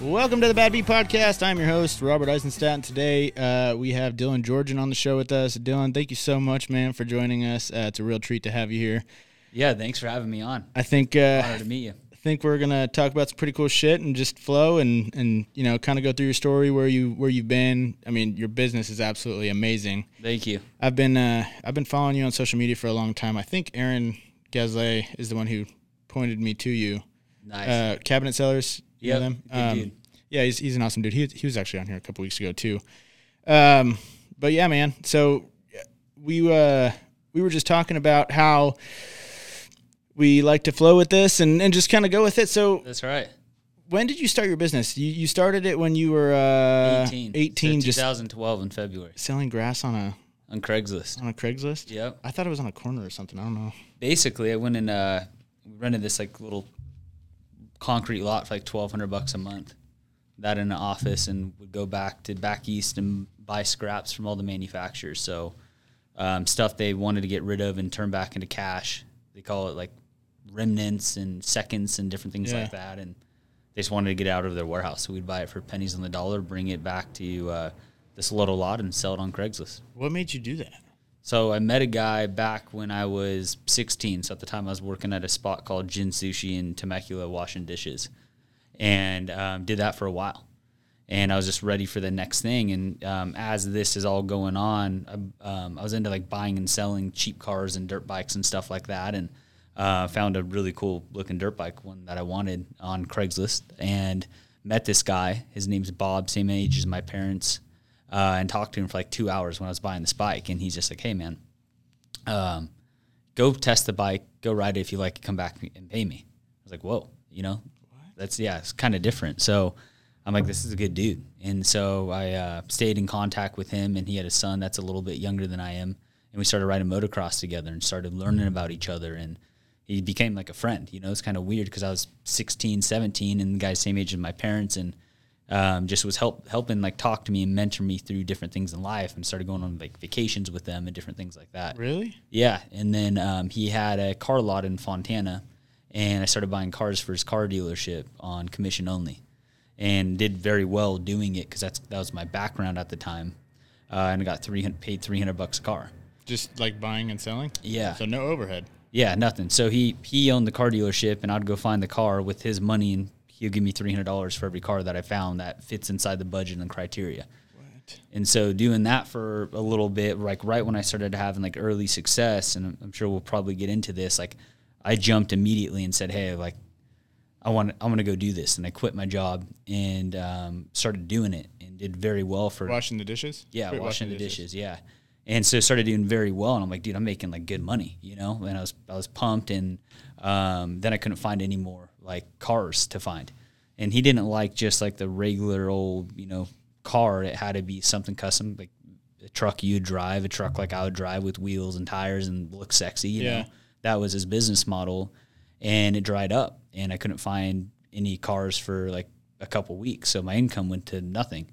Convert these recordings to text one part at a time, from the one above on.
Welcome to the Bad Beat Podcast. I'm your host, Robert Eisenstadt. And today uh, we have Dylan Georgian on the show with us. Dylan, thank you so much, man, for joining us. Uh, it's a real treat to have you here. Yeah, thanks for having me on. I think uh, Honor to meet you. I think we're gonna talk about some pretty cool shit and just flow and and you know kind of go through your story where you where you've been. I mean, your business is absolutely amazing. Thank you. I've been uh, I've been following you on social media for a long time. I think Aaron Gazley is the one who pointed me to you. Nice. Uh, Cabinet Sellers, know them? good. Yeah, he's, he's an awesome dude. He, he was actually on here a couple weeks ago too. Um, but yeah, man. So we uh, we were just talking about how we like to flow with this and, and just kind of go with it. So That's right. when did you start your business? You, you started it when you were uh, 18. 18 So 2012 in February selling grass on a on Craigslist. on a Craigslist. Yep. I thought it was on a corner or something. I don't know. Basically, I went and uh, rented this like little concrete lot for like 1200 bucks a month. That in an office and would go back to back east and buy scraps from all the manufacturers. So um, stuff they wanted to get rid of and turn back into cash. They call it like remnants and seconds and different things Yeah. like that. And they just wanted to get out of their warehouse. So we'd buy it for pennies on the dollar, bring it back to uh, this little lot and sell it on Craigslist. What made you do that? So I met a guy back when I was 16. So at the time I was working at a spot called Gin Sushi in Temecula, washing dishes, and um, did that for a while. And I was just ready for the next thing. And um, as this is all going on, I, um, I was into like buying and selling cheap cars and dirt bikes and stuff like that. And uh, found a really cool looking dirt bike, one that I wanted on Craigslist, and met this guy. His name's Bob, same age as my parents, uh, and talked to him for like two hours when I was buying this bike. And he's just like, "Hey, man, um, go test the bike, go ride it. If you like come back and pay me." I was like, "Whoa, you know, that's yeah, it's kind of different." So I'm like, "This is a good dude," and so I uh, stayed in contact with him, and he had a son that's a little bit younger than I am, and we started riding motocross together and started learning about each other and. He became like a friend, you know. It's kind of weird because I was 16, 17, and the guy's same age as my parents, and um, just was help helping like talk to me and mentor me through different things in life, and started going on like vacations with them and different things like that. Really? Yeah, and then um, he had a car lot in Fontana, and I started buying cars for his car dealership on commission only, and did very well doing it because that's that was my background at the time, uh, and I got three hundred paid three hundred bucks a car. Just like buying and selling? Yeah. So no overhead. Yeah, nothing. So he he owned the car dealership, and I'd go find the car with his money, and he'll give me three hundred dollars for every car that I found that fits inside the budget and criteria. What? And so doing that for a little bit, like right when I started having like early success, and I'm- sure we'll probably get into this, like I jumped immediately and said, "Hey, like I want I want to go do this," and I quit my job and um, started doing it and did very well for Washing the dishes? yeah, Quit washing, the dishes. Yeah, and so started doing very well, and I'm like, dude, I'm making like good money, you know. And I was I was pumped, and um, then I couldn't find any more like cars to find, and he didn't like just like the regular old you know car. It had to be something custom, like a truck you'd drive, a truck like I would drive with wheels and tires and look sexy. You Yeah. know, that was his business model, and it dried up, and I couldn't find any cars for like a couple weeks, so my income went to nothing.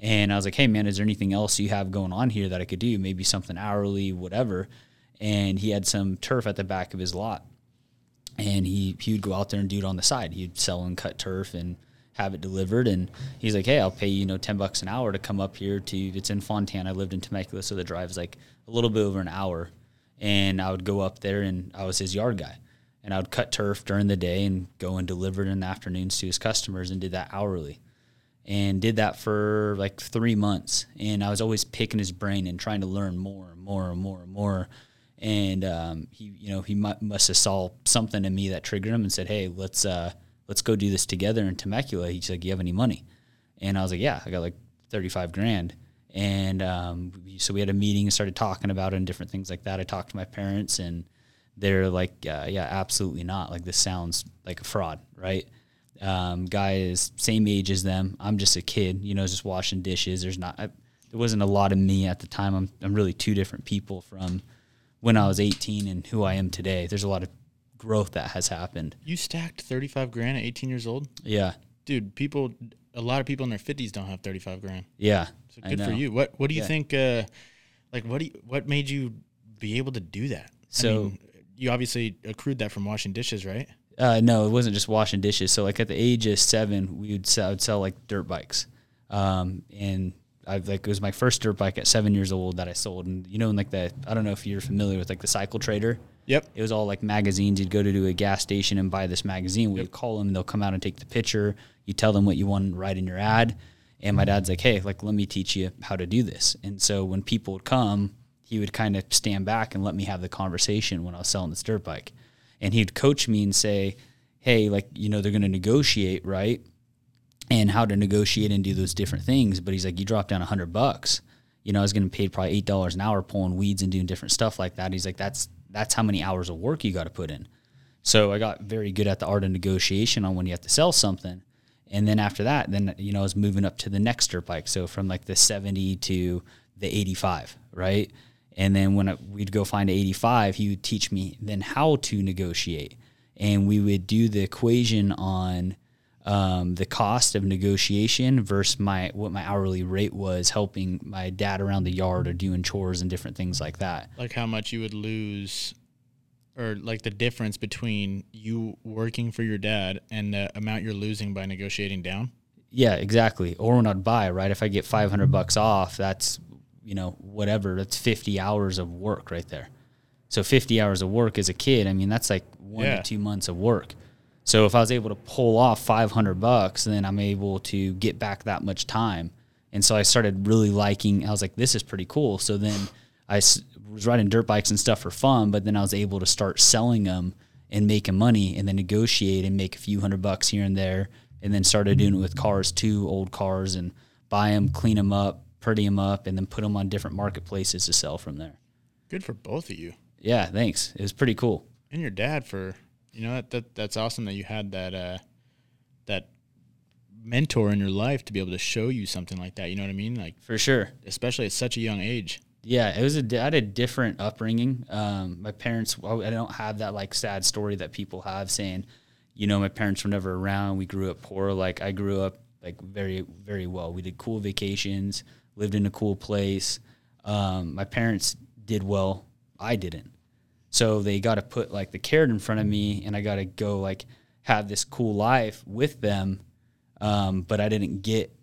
And I was like, hey, man, is there anything else you have going on here that I could do? Maybe something hourly, whatever. And he had some turf at the back of his lot. And he, he would go out there and do it on the side. He'd sell and cut turf and have it delivered. And he's like, hey, I'll pay you, you know, 10 bucks an hour to come up here to, it's in Fontana. I lived in Temecula, so the drive is like a little bit over an hour. And I would go up there and I was his yard guy. And I would cut turf during the day and go and deliver it in the afternoons to his customers and did that hourly and did that for like three months. And I was always picking his brain and trying to learn more and more and more and more. And um, he, you know, he mu- must have saw something in me that triggered him and said, "Hey, let's uh, let's go do this together in Temecula." He's like, "You have any money?" And I was like, "Yeah, I got like thirty-five grand." And um, so we had a meeting and started talking about it and different things like that. I talked to my parents and they're like, uh, "Yeah, absolutely not. Like this sounds like a fraud, right?" um, guy is same age as them. I'm just a kid, you know, just washing dishes. There's not, I, there wasn't a lot of me at the time. I'm, I'm really two different people from when I was 18 and who I am today. There's a lot of growth that has happened. You stacked 35 grand at 18 years old? Yeah. Dude, people, a lot of people in their 50s don't have 35 grand. Yeah. So I good for you. What What do you Yeah. think? Uh, like, what do you, what made you be able to do that? I So- mean, you obviously accrued that from washing dishes, right? Uh, no, it wasn't just washing dishes. So like at the age of seven, we would sell, I would sell like dirt bikes, um, and I like it was my first dirt bike at seven years old that I sold. And you know, in like the I don't know if you're familiar with like the Cycle Trader. Yep. It was all like magazines. You'd go to, to a gas station and buy this magazine. We'd call them, and they'll come out and take the picture. You tell them what you want to write in your ad. And my dad's like, hey, like, let me teach you how to do this. And so when people would come, he would kind of stand back and let me have the conversation when I was selling this dirt bike. And he'd coach me and say, hey, like, you know, they're going to negotiate, right? And how to negotiate and do those different things. But he's like, you drop down a hundred bucks. You know, I was getting paid probably $8 an hour pulling weeds and doing different stuff like that. He's like, that's, that's how many hours of work you got to put in. So I got very good at the art of negotiation on when you have to sell something. And then after that, then you know I was moving up to the next dirt bike. So from like the 70 to the 85, right? And then when I, we'd go find an 85, he would teach me then how to negotiate. And we would do the equation on um, the cost of negotiation versus my what my hourly rate was helping my dad around the yard or doing chores and different things like that. Like how much you would lose, or like the difference between you working for your dad and the amount you're losing by negotiating down. Yeah, exactly. Or when I'd buy, right? If I get 500 bucks off, that's, you know, whatever. That's 50 hours of work right there. So 50 hours of work as a kid, I mean, that's like one Yeah. to two months of work. So if I was able to pull off 500 bucks, then I'm able to get back that much time. And so I started really liking, I was like, this is pretty cool. So then I s- was riding dirt bikes and stuff for fun, but then I was able to start selling them and making money and then negotiate and make a few hundred bucks here and there. And then started doing it with cars too, old cars, and buy them, clean them up, pretty them up, and then put them on different marketplaces to sell from there. Good for both of you Yeah, thanks. It was pretty cool. and your dad for you know that, that that's awesome that you had that uh that mentor in your life to be able to show you something like that. You know what I mean? Like For sure. especially at such a young age. Yeah, it was a had a different upbringing. Um, my parents, I don't have that like sad story that people have saying, you know, my parents were never around. We grew up poor. Like I grew up like very very well. We did cool vacations, lived in a cool place. Um, my parents did well. I didn't. So they got to put like the carrot in front of me, and I got to go like have this cool life with them. Um, but I didn't get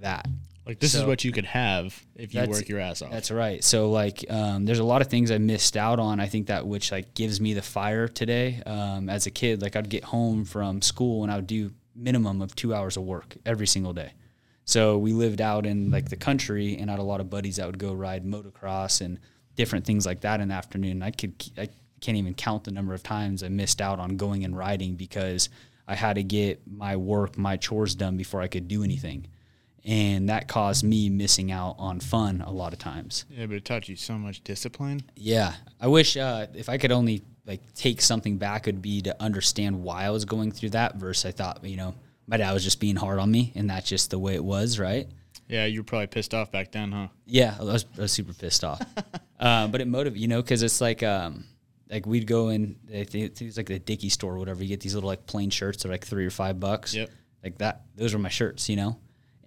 that. Like this is what you could have if you work your ass off. That's right. So like, um, there's a lot of things I missed out on. I think that which like gives me the fire today. Um, as a kid, like I'd get home from school and I would do minimum of two hours of work every single day. So we lived out in like the country, and I had a lot of buddies that would go ride motocross and different things like that in the afternoon. I could I can't even count the number of times I missed out on going and riding because I had to get my work, my chores done before I could do anything. And that caused me missing out on fun a lot of times. yeah, but it taught you so much discipline. Yeah, I wish uh, if I could only like take something back, it'd be to understand why I was going through that. Versus, I thought you know my dad was just being hard on me, and that's just the way it was, right? Yeah, you were probably pissed off back then, huh? Yeah, I was, I was super pissed off. uh, but it motivated, you know, because it's like um, like we'd go in, I think it's like the Dickie store or whatever. You get these little like plain shirts, they're like three or five bucks. Yep. Like that. Those were my shirts, you know,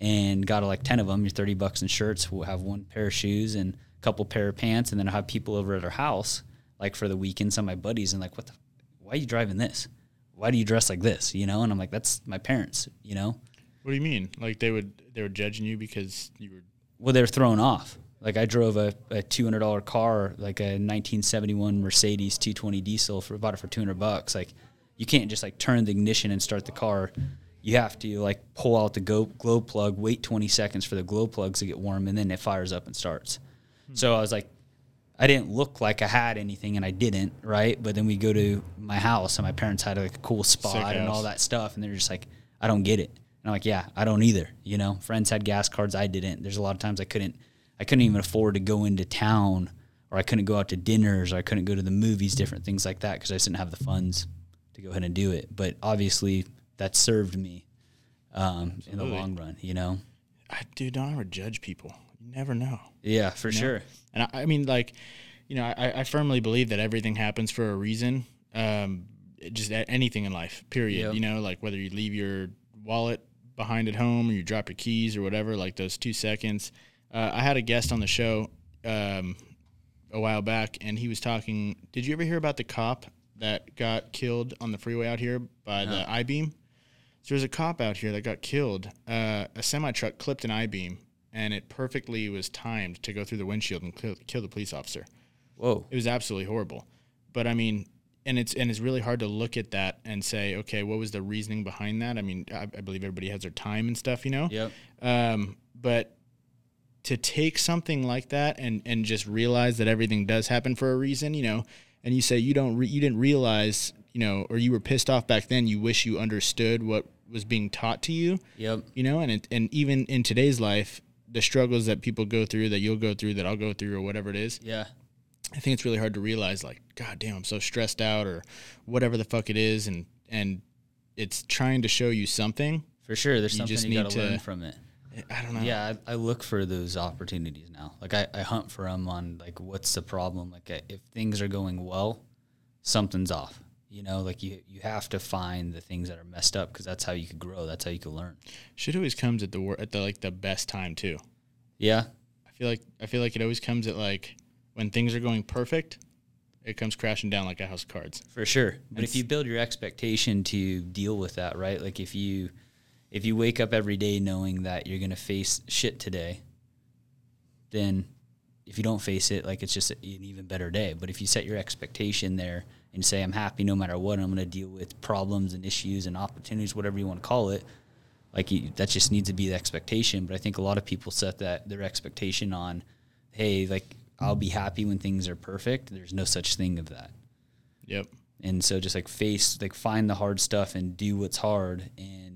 and got like ten of them. You're thirty bucks in shirts. We'll have one pair of shoes and a couple pair of pants, and then i'll have people over at our house like for the weekend. Some of my buddies and like, what the, why are you driving this? Why do you dress like this? You know, and I'm like, that's my parents. You know. What do you mean? Like they would they were judging you because you were well, they were thrown off. Like I drove a, a two hundred dollar car, like a nineteen seventy one Mercedes two twenty diesel for bought it for two hundred bucks. Like you can't just like turn the ignition and start the car. You have to like pull out the go, glow plug, wait twenty seconds for the glow plugs to get warm, and then it fires up and starts. Hmm. So I was like, I didn't look like I had anything, and I didn't, right? But then we go to my house, and my parents had like a cool spot and all that stuff, and they're just like, I don't get it. And I'm like, yeah, I don't either. You know, friends had gas cards, I didn't. There's a lot of times I couldn't, I couldn't even afford to go into town, or I couldn't go out to dinners, or I couldn't go to the movies, different things like that, because I just didn't have the funds to go ahead and do it. But obviously, that served me um, in the long run. You know, I dude, don't ever judge people. You never know. yeah, for sure. And I, I mean, like, you know, I, I firmly believe that everything happens for a reason. Um, just anything in life, period. Yep. You know, like whether you leave your wallet behind at home or you drop your keys or whatever, like those two seconds. Uh, I had a guest on the show um, a while back, and he was talking. Did you ever hear about the cop that got killed on the freeway out here by the I beam. So there's a cop out here that got killed. Uh, a semi truck clipped an I beam, and it perfectly was timed to go through the windshield and kill, kill the police officer. Whoa. It was absolutely horrible. But I mean, and it's and it's really hard to look at that and say, okay, what was the reasoning behind that? I mean, I, I believe everybody has their time and stuff, you know. Yep. Um, but to take something like that and and just realize that everything does happen for a reason, you know, and you say you don't re- you didn't realize, you know, or you were pissed off back then, you wish you understood what was being taught to you, Yep. you know, and it, and even in today's life, the struggles that people go through, that you'll go through, that I'll go through, or whatever it is, Yeah. I think it's really hard to realize, like, God damn, I'm so stressed out, or whatever the fuck it is, and and it's trying to show you something. For sure. There's You something just you got need to learn from it. I don't know. Yeah, I, I look for those opportunities now. Like I, I hunt for them on like what's the problem. Like if things are going well, something's off. You know, like you you have to find the things that are messed up because that's how you could grow. That's how you could learn. shit always comes at the wor- at the like the best time too. Yeah, I feel like I feel like it always comes at like when things are going perfect, it comes crashing down like a house of cards. for sure. But if you build your expectation to deal with that, right? Like if you if you wake up every day knowing that you're gonna face shit today, then if you don't face it, like it's just an even better day. But if you set your expectation there and say, I'm happy no matter what, I'm going to deal with problems and issues and opportunities, whatever you want to call it, like you, that just needs to be the expectation. But I think a lot of people set that their expectation on, hey, like I'll be happy when things are perfect. There's no such thing of that. Yep. And so just like face, like find the hard stuff and do what's hard, and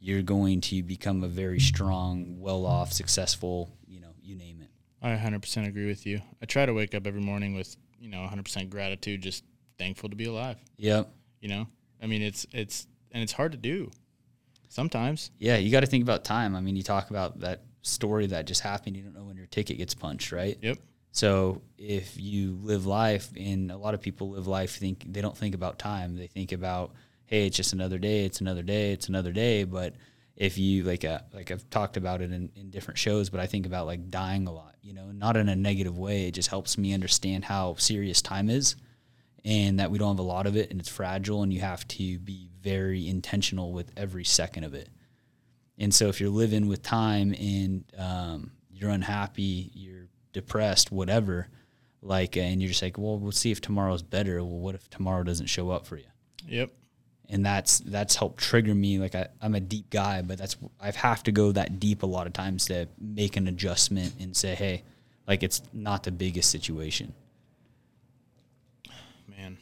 you're going to become a very strong, well off, successful, you know, you name it. I 100% agree with you. I try to wake up every morning with, you know, 100% gratitude, just thankful to be alive, Yep. you know? I mean, it's it's and it's hard to do. Sometimes. Yeah, you got to think about time. I mean, you talk about that story that just happened. You don't know when your ticket gets punched, right? Yep. So if you live life, and a lot of people live life think they don't think about time. They think about, hey, it's just another day. It's another day. It's another day. But if you like, uh, like I've talked about it in, in different shows, but I think about like dying a lot. You know, not in a negative way. It just helps me understand how serious time is, and that we don't have a lot of it, and it's fragile, and you have to be very intentional with every second of it. And so if you're living with time and um, you're unhappy, you're depressed, whatever, like, and you're just like, well, we'll see if tomorrow's better. Well, what if tomorrow doesn't show up for you? Yep. And that's that's helped trigger me. Like I, I'm a deep guy, but that's I have to go that deep a lot of times to make an adjustment and say, hey, like it's not the biggest situation. Man.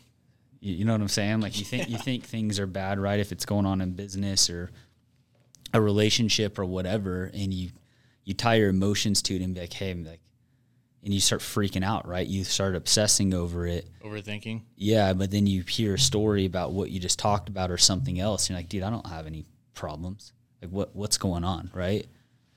You, you know what I'm saying? Like you think you think things are bad, right? If it's going on in business or a relationship or whatever, and you you tie your emotions to it and be like, hey, like, and you start freaking out, right? You start obsessing over it. Overthinking. Yeah, but then you hear a story about what you just talked about or something else. And you're like, dude, I don't have any problems. Like, what what's going on, right?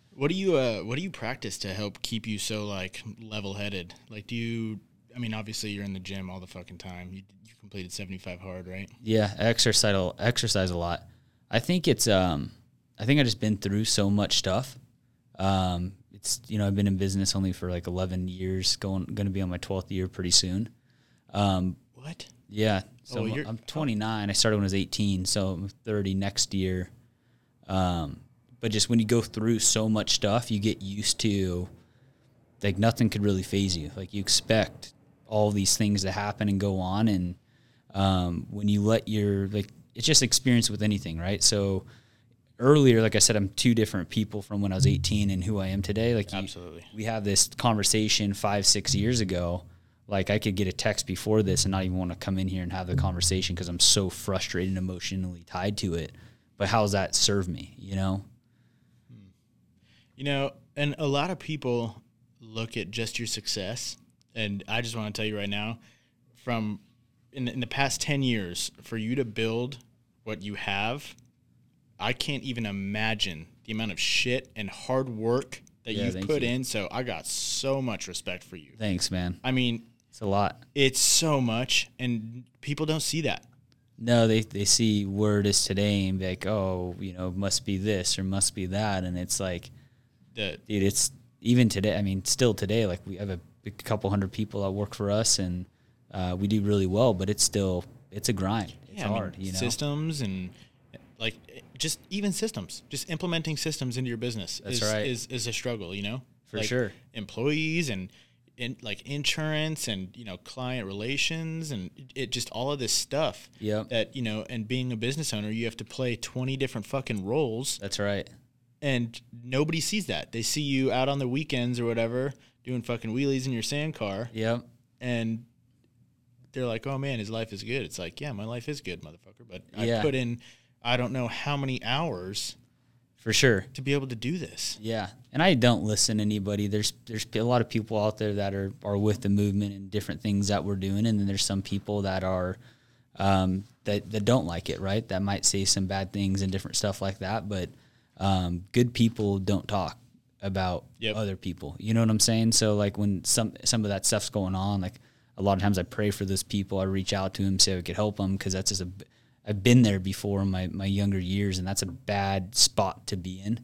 What do you uh what do you practice to help keep you so like level headed? Like do you I mean obviously you're in the gym all the fucking time. You you completed 75 hard, right? Yeah, I exercise a- exercise a lot. I think it's um I think I just been through so much stuff. Um it's you know, I've been in business only for like 11 years, going going to be on my 12th year pretty soon. Um What? yeah, so Oh, I'm- I'm 29. I started when I was 18, so I'm 30 next year. Um but just when you go through so much stuff, you get used to like nothing could really phase you. Like you expect all these things to happen and go on, and um, when you let your like it's just experience with anything, right? So earlier, like I said, I'm two different people from when I was mm-hmm. 18 and who I am today. Like you- Absolutely. we have this conversation five, six years ago. Like I could get a text before this and not even want to come in here and have the conversation because I'm so frustrated and emotionally tied to it. But how's that serve me? You know? Hmm. You know, and a lot of people look at just your success, and I just want to tell you right now, from in the, in the past ten years, for you to build what you have, I can't even imagine the amount of shit and hard work that Yeah, you've put you. in. So I got so much respect for you. Thanks, man. I mean, It's a lot. it's so much, and people don't see that. No, they they see where it is today and be like, oh, you know, must be this or must be that, and it's like, The dude, it's even today. I mean, still today, like we have a, big couple hundred people that work for us, and uh, we do really well. But it's still it's a grind. It's Yeah, I mean, hard, you know. systems and like just even systems, just implementing systems into your business That's is, right. is is a struggle. You know, For Like, sure. Employees and in like insurance and you know client relations and it just all of this stuff. That you know, and being a business owner, you have to play twenty different fucking roles, That's right. and nobody sees that. They see you out on the weekends or whatever doing fucking wheelies in your sand car, Yep. and they're like, "Oh man, his life is good." It's like, yeah, my life is good, motherfucker. But Yeah. I put in, I don't know how many hours For sure. to be able to do this. Yeah, and I don't listen to anybody. There's there's a lot of people out there that are are with the movement and different things that we're doing, and then there's some people that are um, that that don't like it, right? That might say some bad things and different stuff like that. But um, good people don't talk about Yep. other people. You know what I'm saying? So like when some some of that stuff's going on, like a lot of times I pray for those people. I reach out to them, say I could help them because that's just a I've been there before in my, my younger years, and that's a bad spot to be in.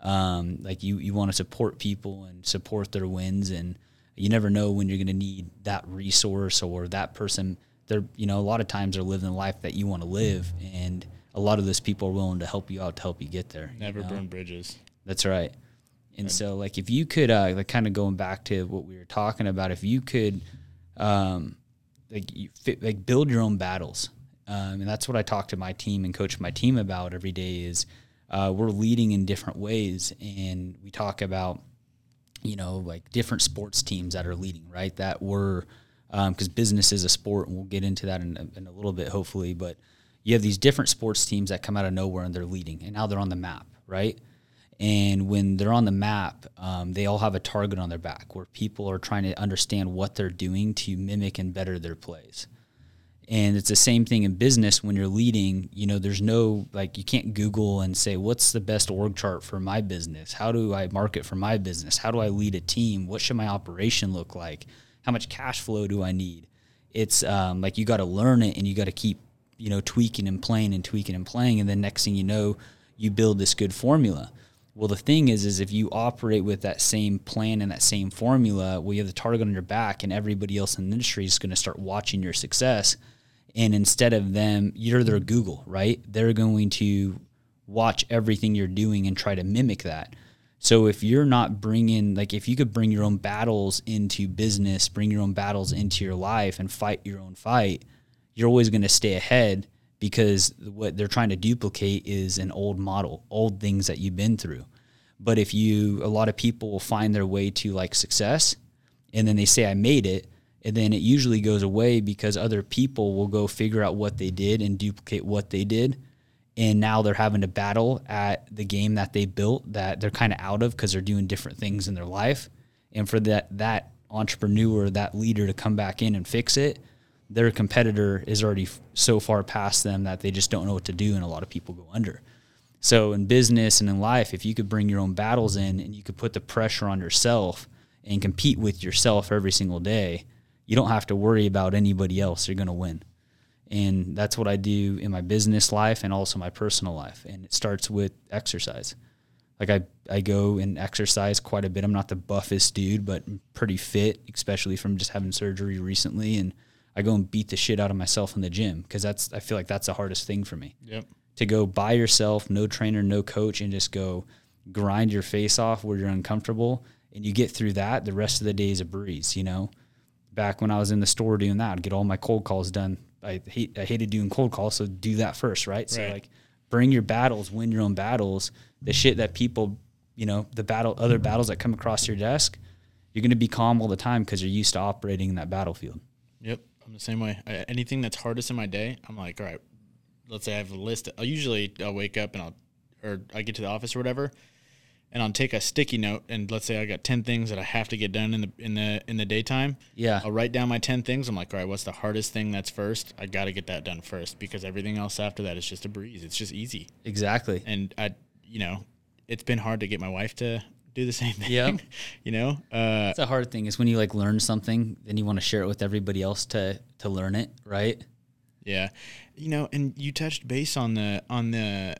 Um, like you, you want to support people and support their wins, and you never know when you're going to need that resource or that person. They're, you know, a lot of times they're living the life that you want to live, and a lot of those people are willing to help you out to help you get there. you Never know? burn bridges. That's right. And so, like, if you could, uh, like, kind of going back to what we were talking about, if you could, um, like, you fit, like, build your own battles, um, and that's what I talk to my team and coach my team about every day. Is uh, we're leading in different ways, and we talk about, you know, like different sports teams that are leading, right? That were because business is a sport, and we'll get into that in a, in a little bit, hopefully. But you have these different sports teams that come out of nowhere and they're leading, and now they're on the map, right? And when they're on the map, um, they all have a target on their back where people are trying to understand what they're doing to mimic and better their plays. And it's the same thing in business when you're leading, you know, there's no like you can't Google and say, what's the best org chart for my business? How do I market for my business? How do I lead a team? What should my operation look like? How much cash flow do I need? It's um, like you got to learn it and you got to keep, you know, tweaking and playing and tweaking and playing. And then next thing you know, you build this good formula. Well, the thing is, is if you operate with that same plan and that same formula, well, you have the target on your back, and everybody else in the industry is going to start watching your success. And instead of them, you're their Google, right? They're going to watch everything you're doing and try to mimic that. So if you're not bringing, like, if you could bring your own battles into business, bring your own battles into your life, and fight your own fight, you're always going to stay ahead because what they're trying to duplicate is an old model, old things that you've been through. But if you, a lot of people will find their way to like success and then they say, I made it. And then it usually goes away because other people will go figure out what they did and duplicate what they did. And now they're having to battle at the game that they built that they're kind of out of because they're doing different things in their life. And for that, that entrepreneur, that leader to come back in and fix it, their competitor is already so far past them that they just don't know what to do, and a lot of people go under. So in business and in life, if you could bring your own battles in and you could put the pressure on yourself and compete with yourself every single day, you don't have to worry about anybody else. You're going to win. And that's what I do in my business life and also my personal life. And it starts with exercise. Like I, I go and exercise quite a bit. I'm not the buffest dude, but I'm pretty fit, especially from just having surgery recently. And I go and beat the shit out of myself in the gym because that's I feel like that's the hardest thing for me Yep. to go by yourself, no trainer, no coach, and just go grind your face off where you're uncomfortable, and you get through that. The rest of the day is a breeze. You know, back when I was in the store doing that, I'd get all my cold calls done. I hate I hated doing cold calls, so do that first, right? So Right. like, bring your battles, win your own battles. The shit that people, you know, the battle, other battles that come across your desk, you're going to be calm all the time because you're used to operating in that battlefield. Yep. I'm the same way. I, anything that's hardest in my day, I'm like, all right, let's say I have a list. I'll usually I'll wake up and I'll, or I get to the office or whatever, and I'll take a sticky note and let's say I got ten things that I have to get done in the in the in the daytime. Yeah. I'll write down my ten things. I'm like, all right, what's the hardest thing that's first? I got to get that done first because everything else after that is just a breeze. It's just easy. Exactly. And I, you know, it's been hard to get my wife to do the same thing. Yeah. you know, uh, It's a hard thing is when you like learn something, then you want to share it with everybody else to to learn it, right? Yeah, you know, and you touched base on the on the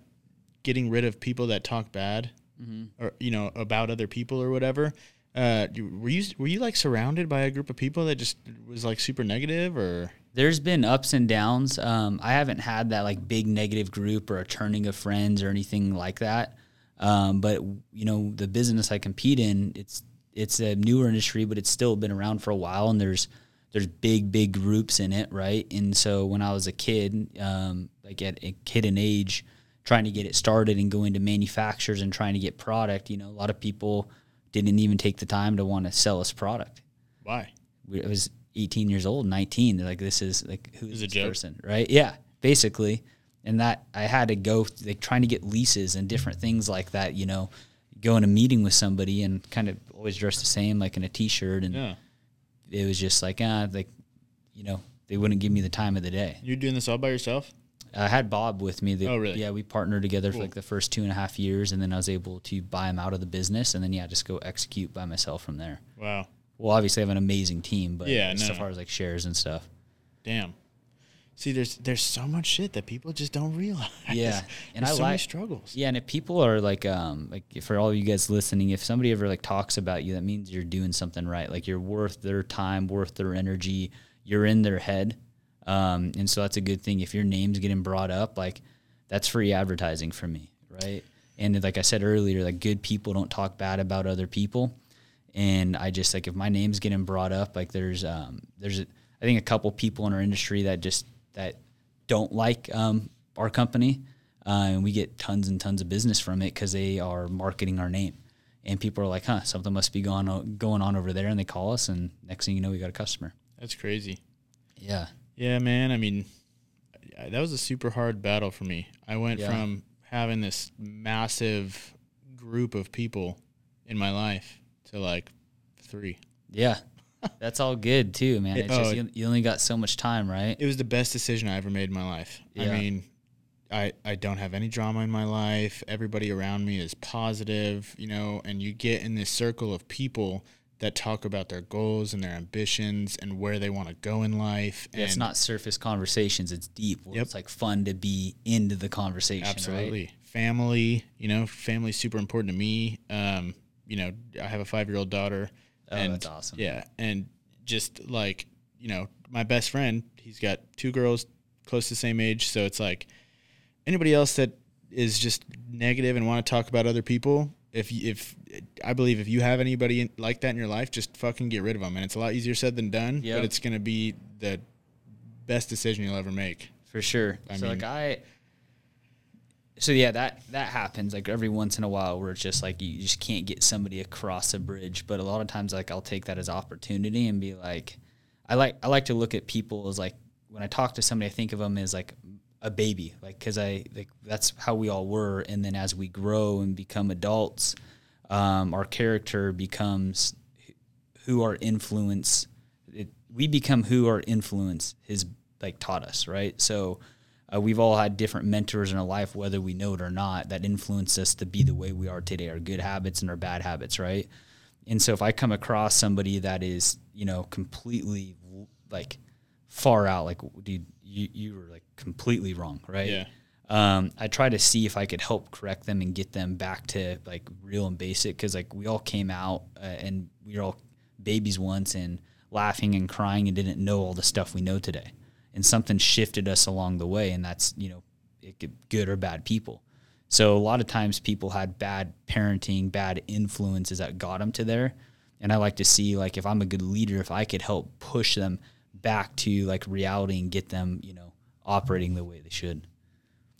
getting rid of people that talk bad, or you know about other people or whatever. Uh, were you were you like surrounded by a group of people that just was like super negative or? There's been ups and downs. Um, I haven't had that like big negative group or a turning of friends or anything like that. Um, but you know, the business I compete in, it's it's a newer industry, but it's still been around for a while, and there's there's big big groups in it, right? And so when I was a kid, um, like at a kid in age, trying to get it started and going to manufacturers and trying to get product, you know, a lot of people didn't even take the time to want to sell us product Why? we- I was 18 years old, 19. They're like, this is like, who's Is this a person? Right. Yeah. Basically. And that I had to go like trying to get leases and different things like that, you know, go in a meeting with somebody and kind of always dress the same, like in a t-shirt. And Yeah. it was just like, ah, like, you know, they wouldn't give me the time of the day. You're doing this all by yourself? I had Bob with me. The, Oh, really? Yeah, we partnered together for like the first two and a half years, and then I was able to buy him out of the business, and then yeah, just go execute by myself from there. Wow. Well, obviously, I have an amazing team, but Yeah, no. as far as like shares and stuff. Damn. See, there's there's so much shit that people just don't realize. Yeah, and I so like- struggles. Yeah, and if people are like, um, like for all you guys listening, if somebody ever like talks about you, that means you're doing something right. Like you're worth their time, worth their energy. You're in their head, um, and so that's a good thing. If your name's getting brought up, like that's free advertising for me, right? And like I said earlier, like good people don't talk bad about other people, and I just like if my name's getting brought up, like there's um, there's a, I think a couple people in our industry that just that don't like um, our company, uh, and we get tons and tons of business from it because they are marketing our name, and people are like, "Huh, something must be going on, going on over there," and they call us, and next thing you know, we got a customer. That's crazy. Yeah, Yeah, man. I mean, that was a super hard battle for me. I went Yeah. from having this massive group of people in my life to like three. yeah, that's all good too, man. It- It's just oh, you, you only got so much time, right? It was the best decision I ever made in my life. I mean, I I don't have any drama in my life. Everybody around me is positive, you know, and you get in this circle of people that talk about their goals and their ambitions and where they want to go in life. Yeah, it's not surface conversations; it's deep. Yep. It's like fun to be into the conversation. Absolutely. right? Family, you know, family's super important to me. Um, you know, I have a five year old daughter. Oh, and that's awesome. Yeah. And just like, you know, my best friend, he's got two girls close to the same age. So it's like anybody else that is just negative and want to talk about other people. If, if I believe if you have anybody in, like that in your life, just fucking get rid of them. And it's a lot easier said than done, Yep. but it's going to be the best decision you'll ever make. for sure. I so like I, so yeah, that that happens like every once in a while where it's just like you just can't get somebody across a bridge. But a lot of times, like I'll take that as opportunity and be like, I like I like to look at people as like when I talk to somebody, I think of them as like a baby, like because I like that's how we all were. And then as we grow and become adults, um, our character becomes who our influence it, we become who our influence has like taught us right so uh, we've all had different mentors in our life whether we know it or not that influence us to be the way we are today our good habits and our bad habits right and so if i come across somebody that is you know completely like far out like dude you, you were like completely wrong right? Yeah. um, I try to see if I could help correct them and get them back to like real and basic because like we all came out uh, and we were all babies once and laughing and crying and didn't know all the stuff we know today. And something shifted us along the way and that's you know it could, good or bad people. So a lot of times people had bad parenting bad influences that got them to there. And I like to see like if I'm a good leader if I could help push them back to like reality and get them you know operating the way they should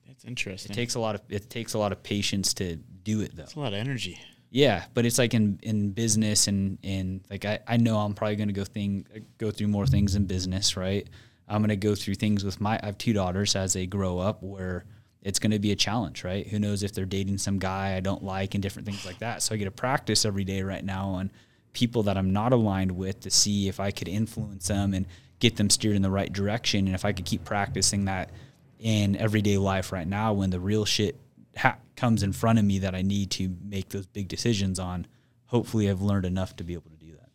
That's interesting. it takes a lot of it takes a lot of patience to do it though. It's a lot of energy. Yeah, but it's like in in business and and like I, I know I'm probably going to go thing go through more things in business, right? I'm going to go through things with my I have two daughters as they grow up where it's going to be a challenge, right? Who knows if they're dating some guy I don't like and different things like that. So I get to practice every day right now on people that I'm not aligned with to see if I could influence them and get them steered in the right direction and if I could keep practicing that in everyday life right now when the real shit ha- comes in front of me that I need to make those big decisions on. Hopefully, I've learned enough to be able to do that.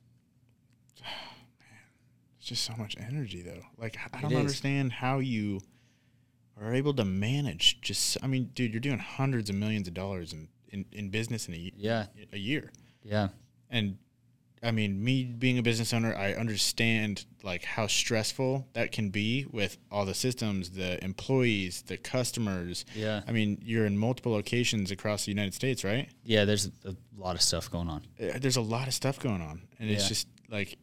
Man, it's just so much energy, though. Like I It don't is. understand how you are able to manage. Just, I mean, dude, you're doing hundreds of millions of dollars in in, in business in a, ye- Yeah, a year, yeah, and I mean, me being a business owner, I understand like how stressful that can be with all the systems, the employees, the customers. Yeah. I mean, you're in multiple locations across the United States, right? Yeah, there's a lot of stuff going on. Uh, There's a lot of stuff going on, and it's just like,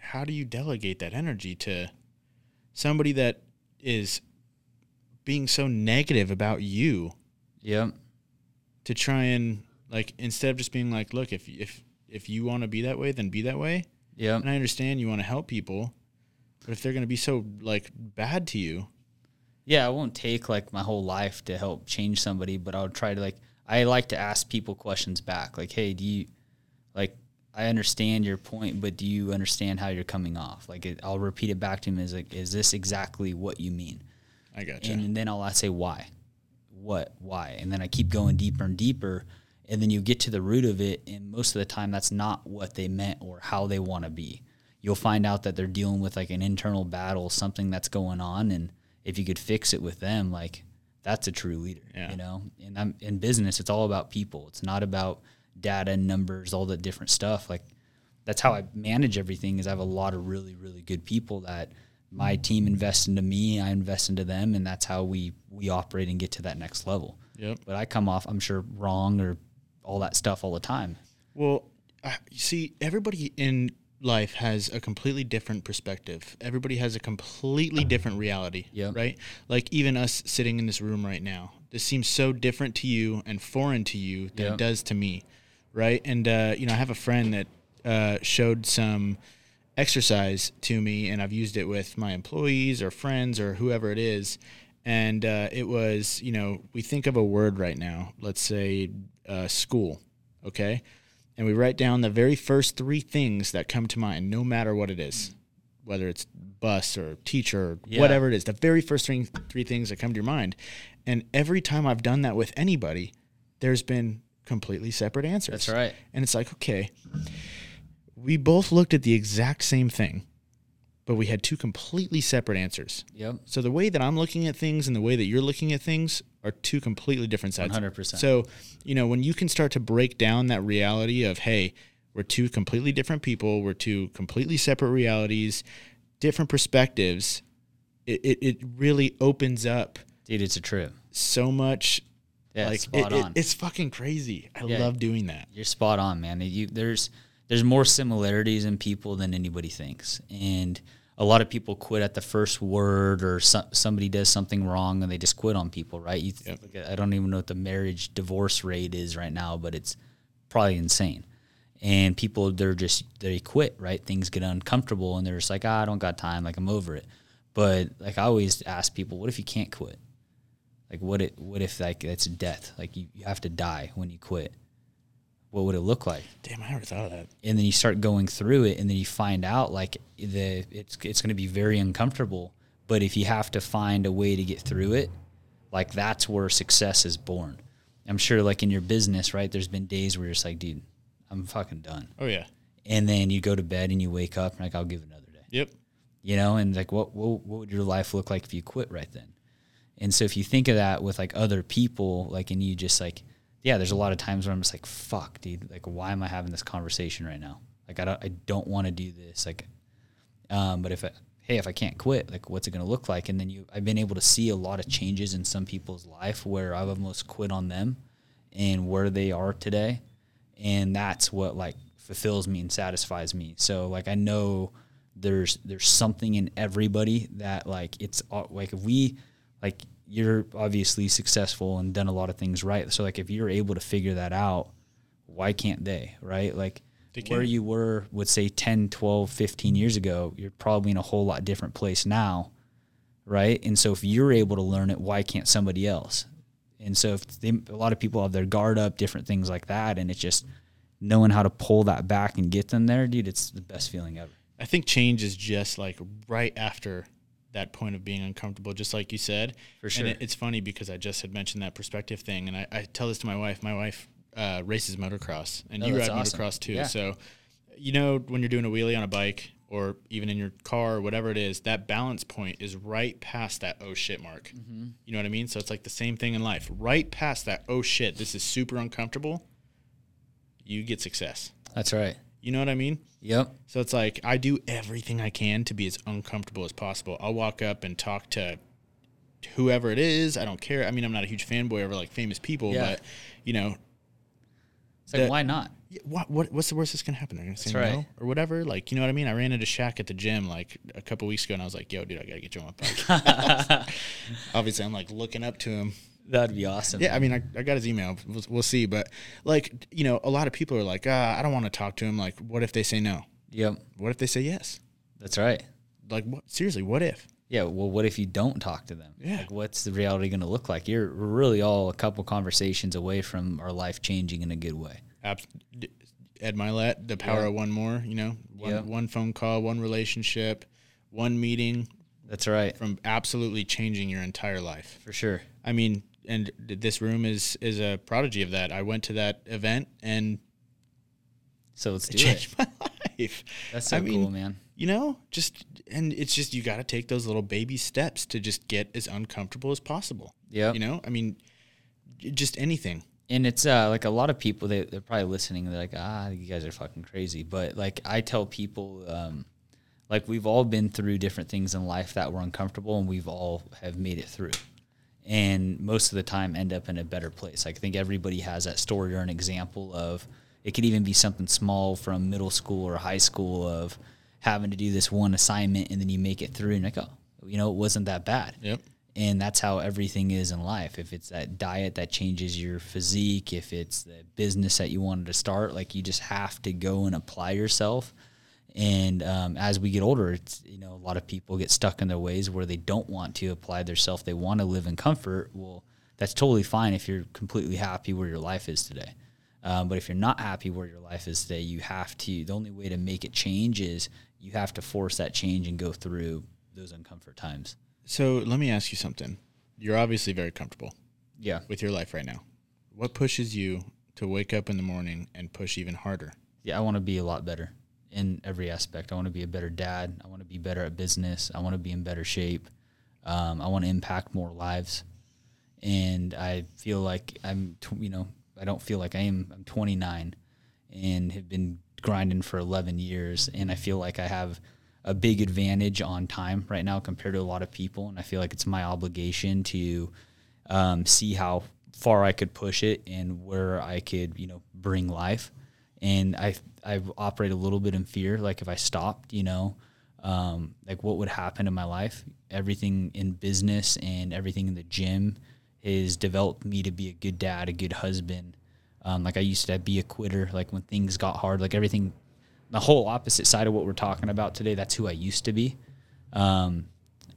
how do you delegate that energy to somebody that is being so negative about you Yep. to try and like instead of just being like, look, if if if you want to be that way, then be that way. Yeah. And I understand you want to help people, but if they're going to be so like bad to you, Yeah, I won't take like my whole life to help change somebody, but I'll try to like I like to ask people questions back. Like, hey, do you like I understand your point, but do you understand how you're coming off? Like it, I'll repeat it back to him as like, is this exactly what you mean? I gotcha. And, then I'll ask, say why, what, why, and then I keep going deeper and deeper, and then you get to the root of it. And most of the time, that's not what they meant or how they want to be. You'll find out that they're dealing with like an internal battle, something that's going on, and if you could fix it with them, like that's a true leader. Yeah. You know, and I'm in business. It's all about people. It's not about data and numbers, all the different stuff. Like that's how I manage everything. Is I have a lot of really, really good people that my team invests into me, I invest into them, and that's how we we operate and get to that next level. yep. But I come off, I'm sure, wrong or all that stuff all the time. Well, you see, everybody in life has a completely different perspective. Everybody has a completely different reality. Yep. Right? Like even us sitting in this room right now. This seems so different to you and foreign to you than Yep. it does to me. Right? And uh, you know, I have a friend that uh, showed some exercise to me and I've used it with my employees or friends or whoever it is. And uh, it was, you know, we think of a word right now, let's say uh, school, okay? And we write down the very first three things that come to mind, no matter what it is, whether it's bus or teacher or Yeah. whatever it is, the very first three, three things that come to your mind. And every time I've done that with anybody, there's been completely separate answers. That's right. And it's like, okay, we both looked at the exact same thing, but we had two completely separate answers. Yep. So the way that I'm looking at things and the way that you're looking at things are two completely different sides. 100%. So, you know, when you can start to break down that reality of, hey, we're two completely different people, we're two completely separate realities, different perspectives, it, it, it really opens up Dude, it's a trip. so much. Yeah, like spot it- it- on. it's fucking crazy. I Yeah. love doing that. You're spot on, man. You, there's there's more similarities in people than anybody thinks, and a lot of people quit at the first word or so, somebody does something wrong and they just quit on people, right? You th- Yep. at- I don't even know what the marriage divorce rate is right now, but it's probably insane. And people they're just they quit, right? Things get uncomfortable and they're just like, ah, I don't got time, like I'm over it. But like I always ask people, what if you can't quit? Like what it what if like it's death? Like you, you have to die when you quit. What would it look like? Damn, I never thought of that. and then you start going through it and then you find out like the it's it's going to be very uncomfortable but if you have to find a way to get through it like that's where success is born i'm sure like in your business right there's been days where you're just like dude i'm fucking done Oh yeah. and then you go to bed and you wake up and like i'll give it another day Yep. you know and like what, what what would your life look like if you quit right then and so if you think of that with like other people like and you just like yeah there's a lot of times where i'm just like fuck dude like why am i having this conversation right now? Like i don't i don't want to do this like um but if I, hey if i can't quit like what's it to look like? And then you i've been able to see a lot of changes in some people's life where i've almost quit on them and where they are today. And that's what like fulfills me and satisfies me. So like i know there's there's something in everybody that like it's like if we like you're obviously successful and done a lot of things right. So like if you're able to figure that out why can't they right? Like They where you were would say 10 12 15 years ago you're probably in a whole lot different place now right? And so if you're able to learn it why can't somebody else? And so if they, a lot of people have their guard up different things like that and it's just knowing how to pull that back and get them there dude it's the best feeling ever. I think change is just like right after that point of being uncomfortable, just like you said. For sure. And it, it's funny because I just had mentioned that perspective thing, and I, I tell this to my wife. My wife uh, races motocross, and Oh, you ride awesome. motocross too. Yeah. So, you know, when you're doing a wheelie on a bike or even in your car or whatever it is, that balance point is right past that oh shit mark. Mm-hmm. You know what I mean? So it's like the same thing in life. Right past that oh shit, this is super uncomfortable. You get success. that's right You know what I mean? Yep. So it's like I do everything I can to be as uncomfortable as possible. I'll walk up and talk to whoever it is. I don't care. I mean, I'm not a huge fanboy over like famous people, Yeah. but you know, It's like That- why not? what, what what's the worst that's gonna happen? They're gonna say That's right. no or whatever. Like, you know what I mean? I ran into Shaq at the gym like a couple weeks ago, and I was like, "Yo, dude, I gotta get you on my bike." Obviously, I'm like looking up to him. That'd be awesome. Yeah, I mean, I, I got his email. We'll, we'll see, but like, you know, a lot of people are like, ah, I don't want to talk to him. Like, what if they say no? Yep. What if they say yes? That's right. Like, what? Seriously, what if? Yeah. Well, what if you don't talk to them? Yeah. Like, what's the reality going to look like? You're really all a couple conversations away from our life changing in a good way. Abs- Ed Mylett, the power Yeah. of one more. You know, one, Yeah. one phone call, one relationship, one meeting That's right. from absolutely changing your entire life. For sure. I mean, and this room is is a prodigy of that. I went to that event and So let's it do it. changed my life. That's so I mean, cool, man. You know, just and it's just you got to take those little baby steps to just get as uncomfortable as possible. Yeah. You know, I mean, just anything. and it's uh like a lot of people they, they're probably listening they're like ah you guys are fucking crazy but like i tell people um like we've all been through different things in life that were uncomfortable and we've all have made it through and most of the time end up in a better place. Like i think everybody has that story or an example of it could even be something small from middle school or high school of having to do this one assignment and then you make it through and like oh you know it wasn't that bad. Yep. and that's how everything is in life. If it's that diet that changes your physique if it's the business that you wanted to start like you just have to go and apply yourself and um, as we get older it's you know a lot of people get stuck in their ways where they don't want to apply themselves they want to live in comfort well that's totally fine if you're completely happy where your life is today um, but if you're not happy where your life is today you have to the only way to make it change is you have to force that change and go through those uncomfort times So let me ask you something. You're obviously very comfortable yeah with your life right now. What pushes you to wake up in the morning and push even harder? yeah, I want to be a lot better in every aspect. I want to be a better dad. I want to be better at business. I want to be in better shape. Um, I want to impact more lives. And I feel like I'm, tw- you know, I don't feel like I am. I'm 29 and have been grinding for 11 years. And I feel like I have a big advantage on time right now compared to a lot of people. And I feel like it's my obligation to um, see how far I could push it and where I could, you know, bring life. And I I operate a little bit in fear. Like if I stopped, you know, um, like what would happen in my life? Everything in business and everything in the gym has developed me to be a good dad, a good husband. Um, like I used to be a quitter. Like when things got hard, like everything, the whole opposite side of what we're talking about today. That's who I used to be. Um,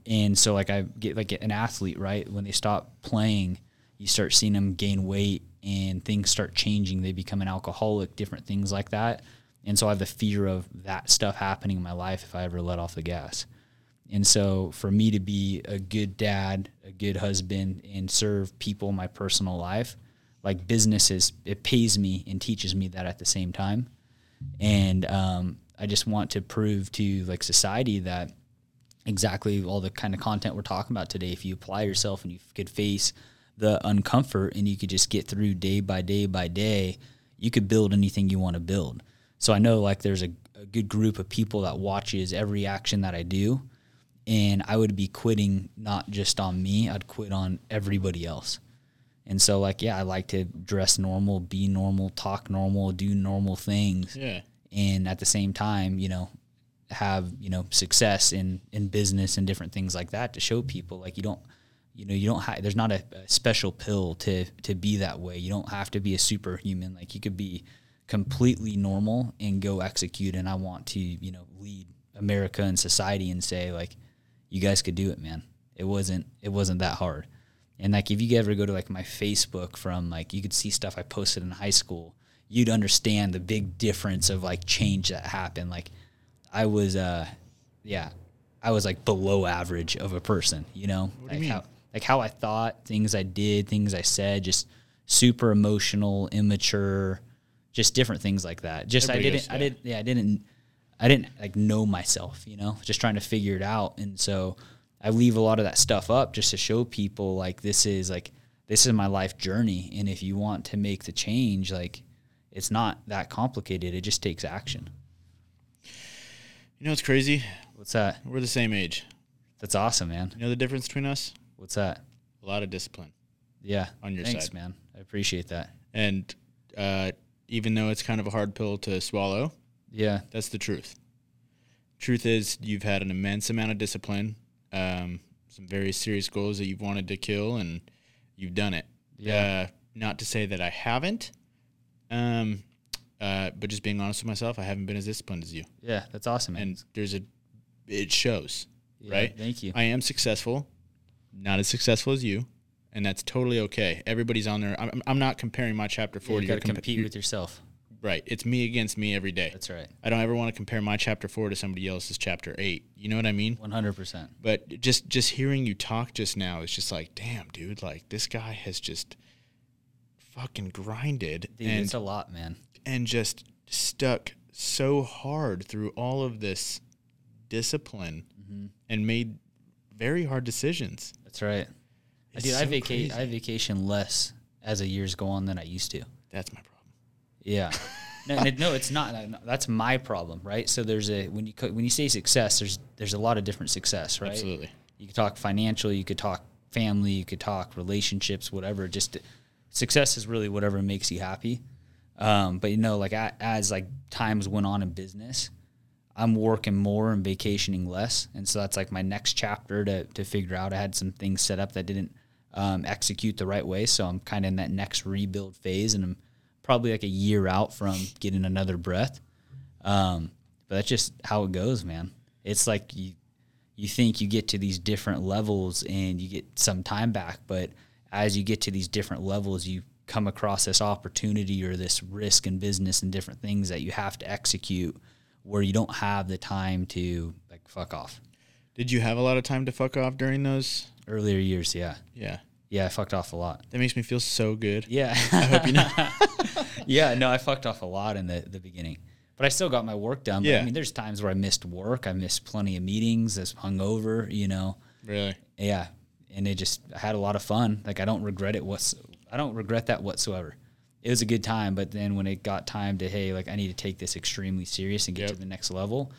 and so like I get like an athlete, right? When they stop playing, you start seeing them gain weight and things start changing. They become an alcoholic, different things like that. And so I have the fear of that stuff happening in my life if I ever let off the gas. And so for me to be a good dad, a good husband, and serve people my personal life, like businesses, it pays me and teaches me that at the same time. And um, I just want to prove to like society that exactly all the kind of content we're talking about today. If you apply yourself and you could face the uncomfort and you could just get through day by day by day, you could build anything you want to build. So I know like there's a, a good group of people that watches every action that I do, and I would be quitting not just on me, I'd quit on everybody else. And so like yeah, I like to dress normal, be normal, talk normal, do normal things Yeah. and at the same time, you know, have you know success in in business and different things like that to show people like you don't you know you don't have there's not a, a special pill to to be that way. You don't have to be a superhuman. Like you could be completely normal and go execute and i want to you know lead america and society and say like you guys could do it man. It wasn't it wasn't that hard. And like if you ever go to like my facebook from like you could see stuff i posted in high school you'd understand the big difference of like change that happened. Like i was uh yeah i was like below average of a person you know? What do you mean? how like how i thought things i did things i said just super emotional immature just different things like that just Everybody i didn't i didn't yeah i didn't i didn't like know myself you know just trying to figure it out and so i leave a lot of that stuff up just to show people like this is like this is my life journey and if you want to make the change like it's not that complicated it just takes action You know what's crazy? What's that? We're the same age. That's awesome, man. You know the difference between us? What's that? A lot of discipline. Yeah. On your Thanks, side. man. I appreciate that. And uh, even though it's kind of a hard pill to swallow, Yeah. that's the truth. Truth is, you've had an immense amount of discipline, um, some very serious goals that you've wanted to kill, and you've done it. Yeah. Uh, not to say that I haven't, um, uh, but just being honest with myself, I haven't been as disciplined as you. Yeah. That's awesome, man. And there's a, it shows. Yeah, right? Thank you. I am successful, not as successful as you, and that's totally okay. Everybody's on there. I'm, I'm not comparing my chapter Yeah, 40. you got to compa- compete with yourself. Right. It's me against me every day. That's right. I don't ever want to compare my chapter 4 to somebody else's chapter 8. You know what I mean? 100%. But just just hearing you talk just now is just like, damn, dude, like this guy has just fucking grinded Dude, and it's a lot, man. and just stuck so hard through all of this discipline Mm-hmm. and made very hard decisions. That's right. It's Dude, I so vaca- crazy. I vacation less as the years go on than I used to. That's my problem. Yeah. No, no, it's not. That's my problem, right? So there's a when you when you say success, there's there's a lot of different success, right? Absolutely. You could talk financial, you could talk family, you could talk relationships, whatever. Just success is really whatever makes you happy. Um, but you know, like as like times went on in business, I'm working more and vacationing less, and so that's like my next chapter to to figure out. I had some things set up that didn't um, execute the right way, so I'm kind of in that next rebuild phase, and I'm probably like a year out from getting another breath. Um, but that's just how it goes, man. It's like you you think you get to these different levels and you get some time back, but as you get to these different levels, you come across this opportunity or this risk in business and different things that you have to execute where you don't have the time to like fuck off. Did you have a lot of time to fuck off during those? Earlier years, yeah. Yeah. Yeah, I fucked off a lot. That makes me feel so good. Yeah. I hope you know. yeah, no, I fucked off a lot in the, the beginning. But I still got my work done. But Yeah. I mean, there's times where I missed work. I missed plenty of meetings. I was hungover, you know. really? Yeah. And it just, I had a lot of fun. Like, I don't regret it. What's, I don't regret that whatsoever. It was a good time. But then when it got time to, hey, like, I need to take this extremely serious and get Yep. to the next level.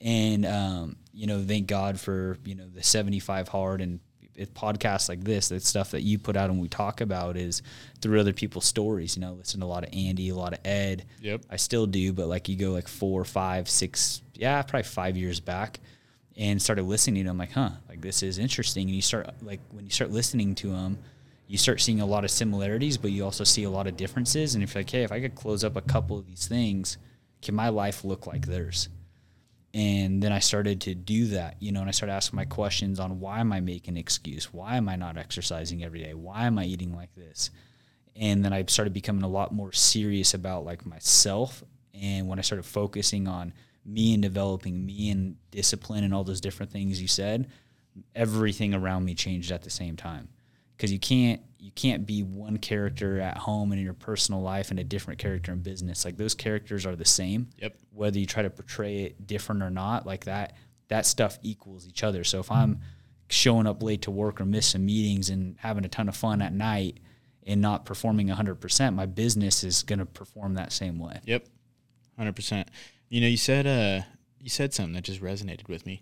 And, um, you know, thank God for, you know, the 75 hard and podcasts like this, the stuff that you put out and we talk about is through other people's stories. You know, listen to a lot of Andy, a lot of Ed. Yep. I still do, but like you go like four, five, six, yeah, probably five years back, and started listening to them. Like, huh, like this is interesting. And you start like when you start listening to them, you start seeing a lot of similarities, but you also see a lot of differences. And if you're like, hey, if I could close up a couple of these things, can my life look like theirs? And then I started to do that, you know, and I started asking my questions on why am I making excuse? Why am I not exercising every day? Why am I eating like this? And then I started becoming a lot more serious about like myself. And when I started focusing on me and developing me and discipline and all those different things you said, everything around me changed at the same time. Because you can't you can't be one character at home and in your personal life and a different character in business. Like those characters are the same Yep. whether you try to portray it different or not, like that, that stuff equals each other. So if I'm showing up late to work or missing meetings and having a ton of fun at night and not performing 100%, my business is going to perform that same way. Yep. Hundred percent. You know, you said uh you said something that just resonated with me.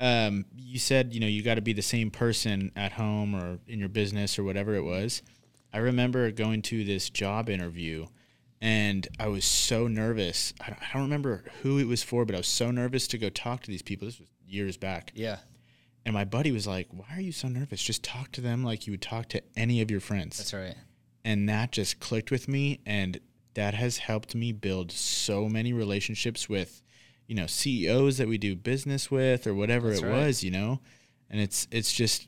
Um, you said, you know, you got to be the same person at home or in your business or whatever it was. I remember going to this job interview and I was so nervous. I don't, I don't remember who it was for, but I was so nervous to go talk to these people. This was years back. Yeah. And my buddy was like, Why are you so nervous? Just talk to them like you would talk to any of your friends That's right. and that just clicked with me and that has helped me build so many relationships with you know CEOs that we do business with or whatever That's it right. was you know and it's it's just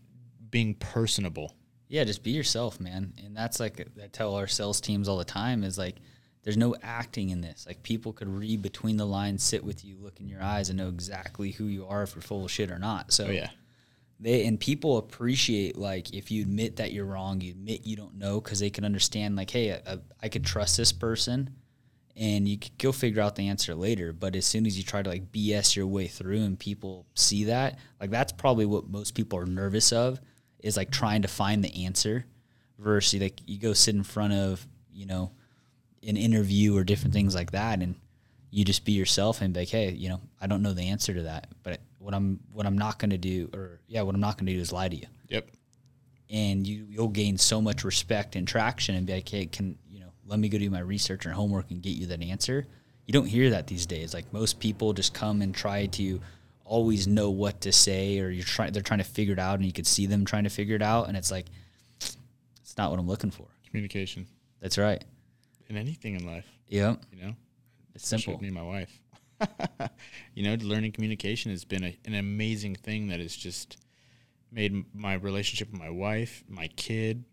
being personable Yeah, just be yourself, man. And that's like I tell our sales teams all the time is like there's no acting in this. Like people could read between the lines, sit with you, look in your eyes, and know exactly who you are if you're full of shit or not. So oh yeah they and people appreciate like if you admit that you're wrong, you admit you don't know because they can understand like, hey, I, I could trust this person, and you could go figure out the answer later. But as soon as you try to like BS your way through and people see that, like that's probably what most people are nervous of is like trying to find the answer versus like you go sit in front of you know an interview or different things like that and you just be yourself and be like, hey, you know, I don't know the answer to that, but what I'm what I'm not going to do, or yeah, what I'm not going to do is lie to you. Yep. And you you'll gain so much respect and traction and be like, hey, can let me go do my research and homework and get you that answer. You don't hear that these days. Like most people just come and try to always know what to say, or you're trying they're trying to figure it out, and you could see them trying to figure it out, and it's like, it's not what I'm looking for. Communication That's right. in anything in life, Yeah. you know. It's simple. me and my wife. you know, learning communication has been a, an amazing thing that has just made my relationship with my wife, my kid,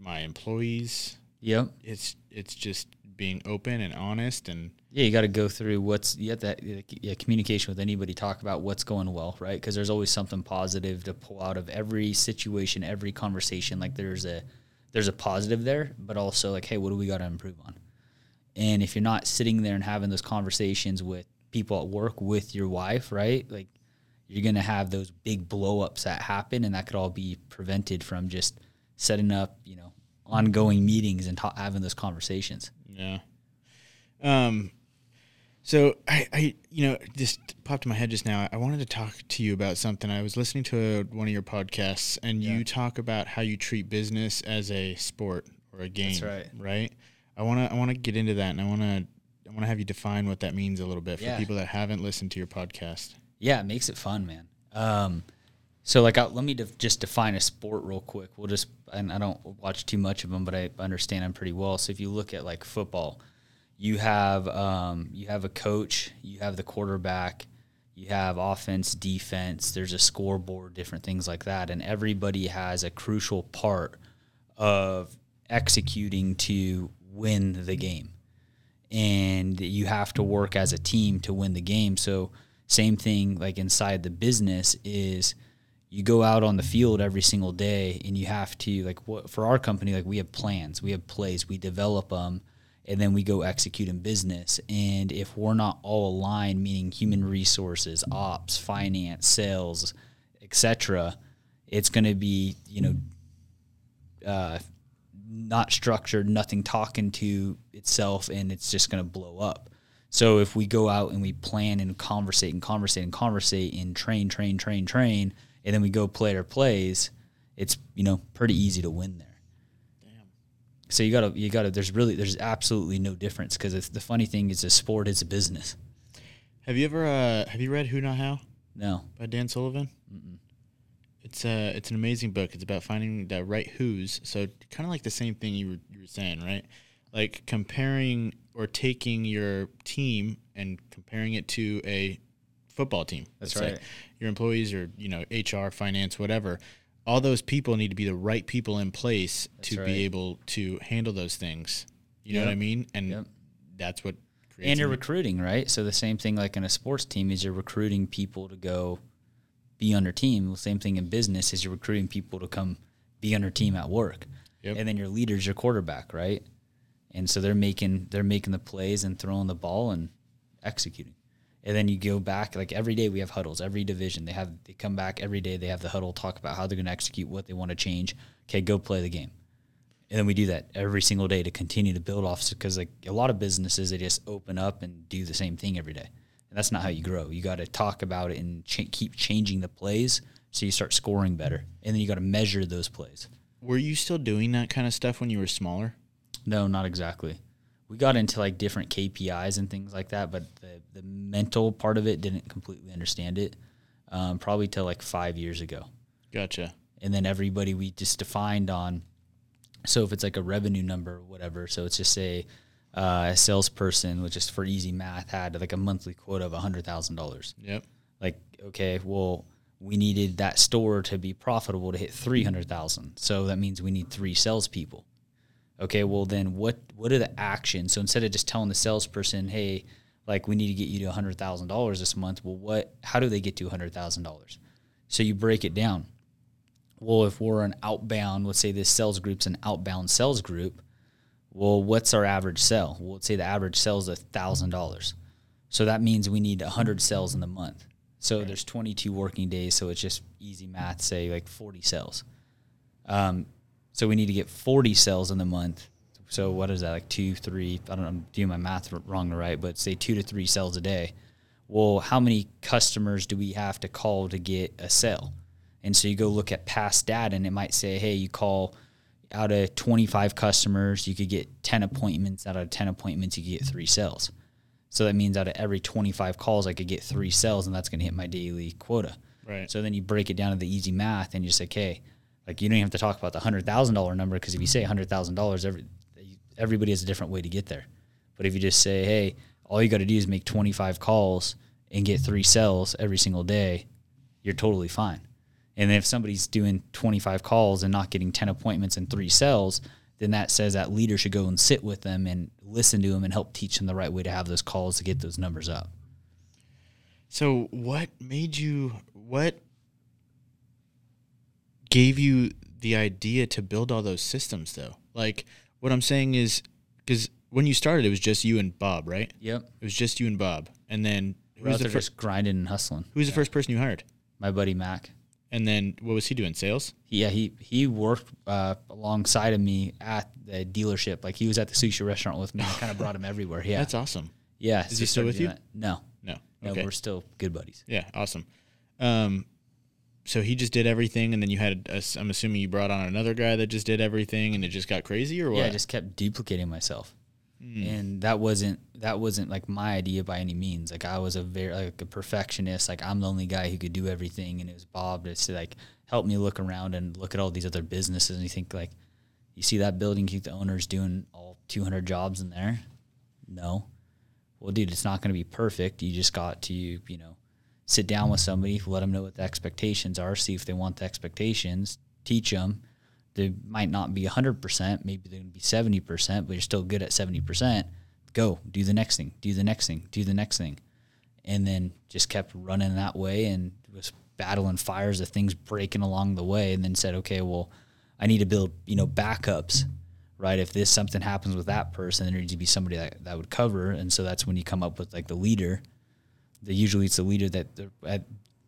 my employees. Yep. It's it's just being open and honest and Yeah, you got to go through what's you have that yeah, communication with anybody. Talk about what's going well, right? Because there's always something positive to pull out of every situation, every conversation. Like there's a there's a positive there, but also like, hey, what do we got to improve on? And if you're not sitting there and having those conversations with people at work with your wife, right? Like you're gonna have those big blow ups that happen, and that could all be prevented from just setting up, you know, ongoing meetings and ta- having those conversations. Yeah. Um. So I, I, you know, just popped in my head just now. I wanted to talk to you about something. I was listening to one of your podcasts, and Yeah. you talk about how you treat business as a sport or a game. right. Right. I want to, I want to get into that, and I want to, I want to have you define what that means a little bit for Yeah. people that haven't listened to your podcast. Yeah, it makes it fun, man. Um, so like, I, let me def- just define a sport real quick. We'll just, and I don't watch too much of them, but I understand them pretty well. So if you look at like football, you have um, you have a coach, you have the quarterback, you have offense, defense. There's a scoreboard, different things like that, and everybody has a crucial part of executing to win the game and you have to work as a team to win the game. So same thing like inside the business is you go out on the field every single day and you have to like what for our company like we have plans, we have plays, we develop them and then we go execute in business. And if we're not all aligned, meaning human resources, ops, finance, sales, etc., it's going to be, you know, uh, not structured, nothing talking to itself, and it's just going to blow up. So if we go out and we plan and conversate and conversate and conversate and train, train, train, train, and then we go play our plays, it's you know pretty easy to win there. Damn. So you gotta you gotta there's really there's absolutely no difference because the funny thing is a sport is a business. Have you ever, uh, have you read Who Not How No, by Dan Sullivan? It's uh, it's an amazing book. It's about finding the right who's. So kind of like the same thing you were you were saying, right? Like comparing or taking your team and comparing it to a football team. That's let's say. right. Your employees or you know HR, finance, whatever. All those people need to be the right people in place to right. be able to handle those things. You know what I mean? And Yep. that's what creates. and you're recruiting, right? So the same thing like in a sports team is you're recruiting people to go be on your team. The same thing in business is you're recruiting people to come be on your team at work. Yep. And then your leader's your quarterback, right? And so they're making they're making the plays and throwing the ball and executing. And then you go back like every day we have huddles. Every division they have they come back every day they have the huddle talk about how they're going to execute what they want to change. Okay, go play the game. And then we do that every single day to continue to build off because like a lot of businesses they just open up and do the same thing every day. And that's not how you grow. You got to talk about it and ch- keep changing the plays so you start scoring better. And then you got to measure those plays. Were you still doing that kind of stuff when you were smaller? No, not exactly. We got into like different KPIs and things like that, but the, the mental part of it didn't completely understand it. Um, probably till like five years ago. Gotcha. and then everybody we just defined on so if it's like a revenue number or whatever so it's just say uh, a salesperson which is for easy math had like a monthly quota of $100000 Yep. like okay well we needed that store to be profitable to hit 300000 so that means we need three salespeople okay well then what what are the actions so instead of just telling the salesperson hey like we need to get you to $100000 this month well what how do they get to $100000 so you break it down well, if we're an outbound, let's say this sales group's an outbound sales group, well, what's our average sell? Well, let's say the average sell is thousand dollars. So that means we need hundred sales in the month. So there's 22 working days, so it's just easy math. Say like 40 sales. Um, so we need to get 40 sales in the month. so what is that like two, three? I don't know, I'm doing my math wrong or right, but say two to three sales a day. Well, how many customers do we have to call to get a sale? And so you go look at past data, and it might say, hey, you call out of 25 customers, you could get 10 appointments. Out of 10 appointments, you could get three sales. So that means out of every 25 calls, I could get three sales, and that's going to hit my daily quota. Right. So then you break it down to the easy math, and you say, okay, like you don't even have to talk about the hundred thousand dollar number because if you say hundred thousand dollars, every everybody has a different way to get there. But if you just say, hey, all you got to do is make 25 calls and get three sales every single day, you're totally fine. And if somebody's doing 25 calls and not getting 10 appointments and three sales, then that says that leader should go and sit with them and listen to them and help teach them the right way to have those calls to get those numbers up. So, what made you, what gave you the idea to build all those systems, though? Like, what I'm saying is, because when you started, it was just you and Bob, right? Yep. It was just you and Bob. And then who was the first grinding and hustling? Who was the first person you hired? My buddy Mac. And then what was he doing? Sales? Yeah, he he worked uh, alongside of me at the dealership. Like he was at the sushi restaurant with me. I kind of brought him everywhere. Yeah, that's awesome. Yeah, is so he still with you? That. No, no, no. We're still good buddies. Yeah, awesome. Um, so he just did everything, and then you had. A, I'm assuming you brought on another guy that just did everything, and it just got crazy, or what? Yeah, I just kept duplicating myself. Mm. And that wasn't that wasn't like my idea by any means. Like I was a very like a perfectionist. Like I'm the only guy who could do everything, and it was Bob to like help me look around and look at all these other businesses. And you think like, you see that building, you the owner's doing all 200 jobs in there. No, well, dude, it's not going to be perfect. You just got to you know sit down with somebody, let them know what the expectations are, see if they want the expectations, teach them, they might not be 100%, maybe they're going to be 70%, but you're still good at 70%. Go, do the next thing, do the next thing, do the next thing. And then just kept running that way and was battling fires of things breaking along the way and then said, okay, well, I need to build, you know, backups, right? If this something happens with that person, there needs to be somebody that, that would cover. And so that's when you come up with like the leader. The usually it's the leader that at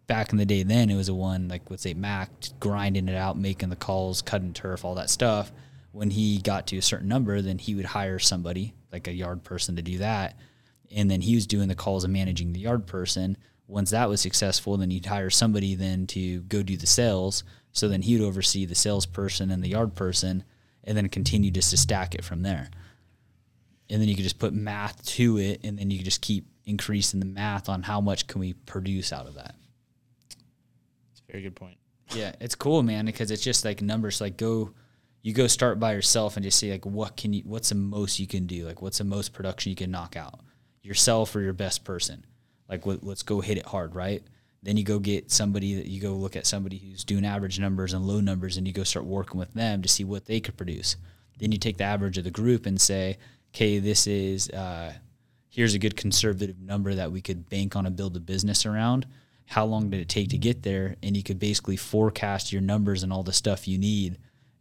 back in the day then it was a one like let's say Mac grinding it out, making the calls, cutting turf, all that stuff. When he got to a certain number, then he would hire somebody like a yard person to do that, and then he was doing the calls and managing the yard person. Once that was successful, then he'd hire somebody then to go do the sales. So then he would oversee the salesperson and the yard person, and then continue just to stack it from there. And then you could just put math to it, and then you could just keep increasing the math on how much can we produce out of that. It's a very good point. Yeah, it's cool, man, because it's just like numbers. Like go, you go start by yourself and just see like what can you, what's the most you can do, like what's the most production you can knock out, yourself or your best person. Like let, let's go hit it hard, right? Then you go get somebody that you go look at somebody who's doing average numbers and low numbers, and you go start working with them to see what they could produce. Then you take the average of the group and say, okay, this is uh, here's a good conservative number that we could bank on and build a business around. How long did it take to get there? And you could basically forecast your numbers and all the stuff you need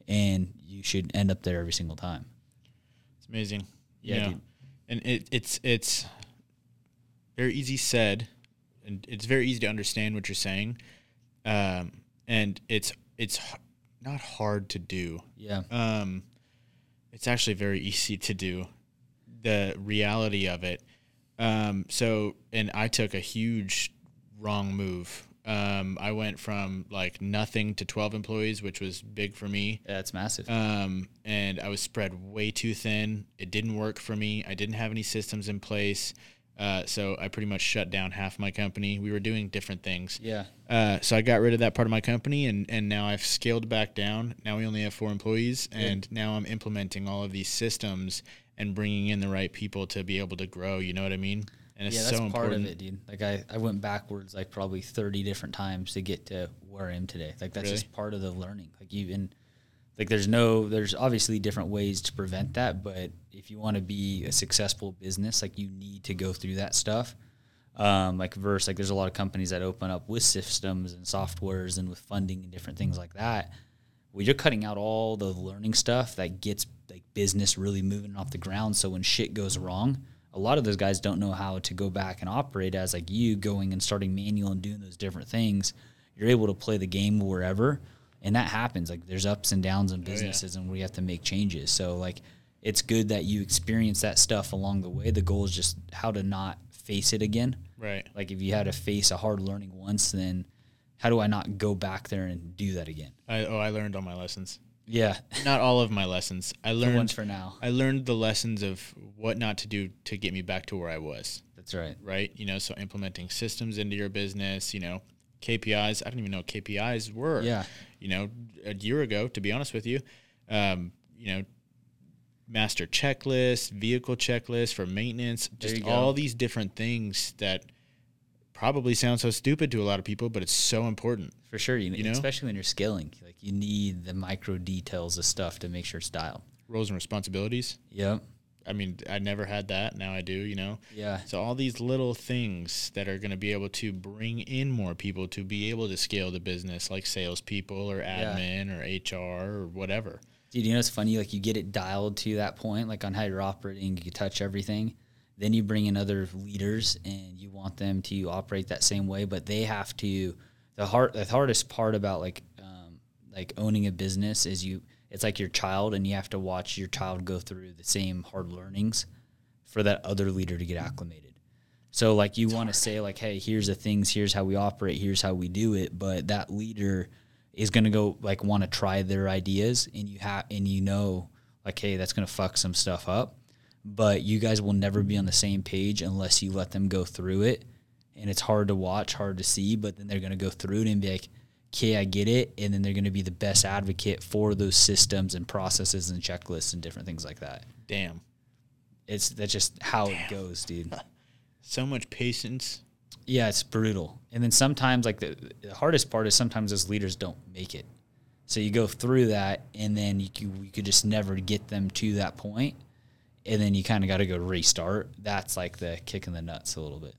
and you should end up there every single time. It's amazing. Yeah and it, it's it's very easy said and it's very easy to understand what you're saying. Um, and it's it's not hard to do. Yeah. Um, it's actually very easy to do the reality of it um, so and i took a huge wrong move. Um, I went from like nothing to 12 employees, which was big for me. Yeah, it's massive. Um, and I was spread way too thin. It didn't work for me. I didn't have any systems in place. Uh, so I pretty much shut down half my company. We were doing different things. Yeah. Uh, so I got rid of that part of my company, and and now I've scaled back down. Now we only have four employees, and now I'm implementing all of these systems and bringing in the right people to be able to grow. You know what I mean? And it's yeah, that's so part of it, dude. Like I, I went backwards like probably thirty different times to get to where I am today. Like that's really? just part of the learning. Like even like there's no there's obviously different ways to prevent that, but if you want to be a successful business, like you need to go through that stuff. Um, like verse, like there's a lot of companies that open up with systems and softwares and with funding and different things like that. Well, you're cutting out all the learning stuff that gets like business really moving off the ground. So when shit goes wrong, a lot of those guys don't know how to go back and operate as like you going and starting manual and doing those different things. You're able to play the game wherever, and that happens. Like there's ups and downs in businesses, oh, yeah. and we have to make changes. So like it's good that you experience that stuff along the way. The goal is just how to not face it again. Right. Like if you had to face a hard learning once, then how do I not go back there and do that again? I, oh, I learned all my lessons. Yeah, Not all of my lessons. I learned ones for now. I learned the lessons of what not to do to get me back to where I was. That's right. Right. You know, so implementing systems into your business. You know, KPIs. I don't even know what KPIs were. Yeah. You know, a year ago, to be honest with you, um, you know, master checklist, vehicle checklist for maintenance, just all these different things that probably sounds so stupid to a lot of people, but it's so important. For sure, you, You know? especially when you're scaling, like you need the micro details of stuff to make sure it's dialed. Roles and responsibilities. Yep. I mean, I never had that. Now I do, you know. Yeah. So all these little things that are going to be able to bring in more people to be able to scale the business, like salespeople or Yeah. admin or HR or whatever. Dude, you know it's funny? Like you get it dialed to that point, like on how you're operating, you can touch everything. Then you bring in other leaders and you want them to operate that same way, but they have to. The hard, the hardest part about like, um, like owning a business is you. It's like your child, and you have to watch your child go through the same hard learnings for that other leader to get acclimated. So like you want to say like, hey, here's the things, here's how we operate, here's how we do it, but that leader is going to go like want to try their ideas and you have and you know like hey that's going to fuck some stuff up but you guys will never be on the same page unless you let them go through it and it's hard to watch hard to see but then they're going to go through it and be like okay i get it and then they're going to be the best advocate for those systems and processes and checklists and different things like that Damn. it's that's just how it goes dude So much patience. Yeah, it's brutal. And then sometimes, like the, the hardest part is sometimes those leaders don't make it. So you go through that, and then you you could just never get them to that point, and then you kind of got to go restart. That's like the kick in the nuts a little bit.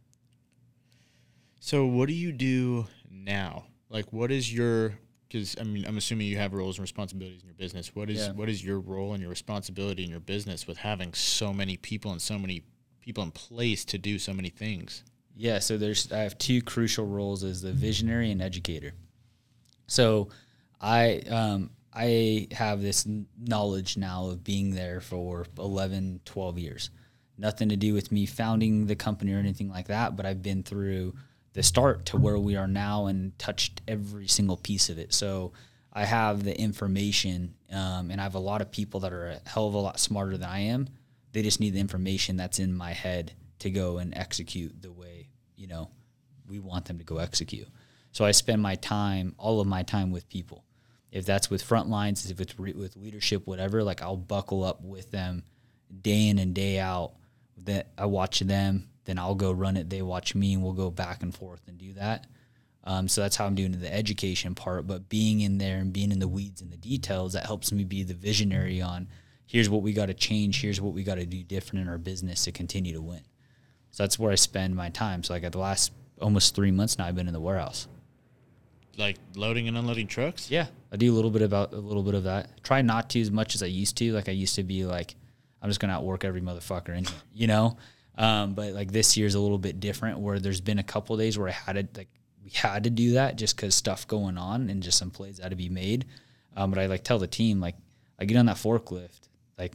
So what do you do now? Like, what is your? Because I mean, I'm assuming you have roles and responsibilities in your business. What is Yeah. what is your role and your responsibility in your business with having so many people and so many people in place to do so many things? Yeah, so there's I have two crucial roles as the visionary and educator. So I um, I have this knowledge now of being there for 11, 12 years. Nothing to do with me founding the company or anything like that, but I've been through the start to where we are now and touched every single piece of it. So I have the information, um, and I have a lot of people that are a hell of a lot smarter than I am. They just need the information that's in my head to go and execute the way you know we want them to go execute. So I spend my time, all of my time, with people. If that's with front lines, if it's re- with leadership, whatever, like I'll buckle up with them day in and day out. That I watch them, then I'll go run it. They watch me, and we'll go back and forth and do that. Um, so that's how I'm doing the education part. But being in there and being in the weeds and the details, that helps me be the visionary on here's what we got to change, here's what we got to do different in our business to continue to win. So that's where I spend my time. So like at the last almost three months now, I've been in the warehouse. Like loading and unloading trucks? Yeah, I do a little bit about a little bit of that. Try not to as much as I used to. Like I used to be like, I'm just gonna outwork every motherfucker in here, you know. Um, but like this year's a little bit different, where there's been a couple days where I had to like we had to do that just because stuff going on and just some plays had to be made. Um, but I like tell the team like I get on that forklift, like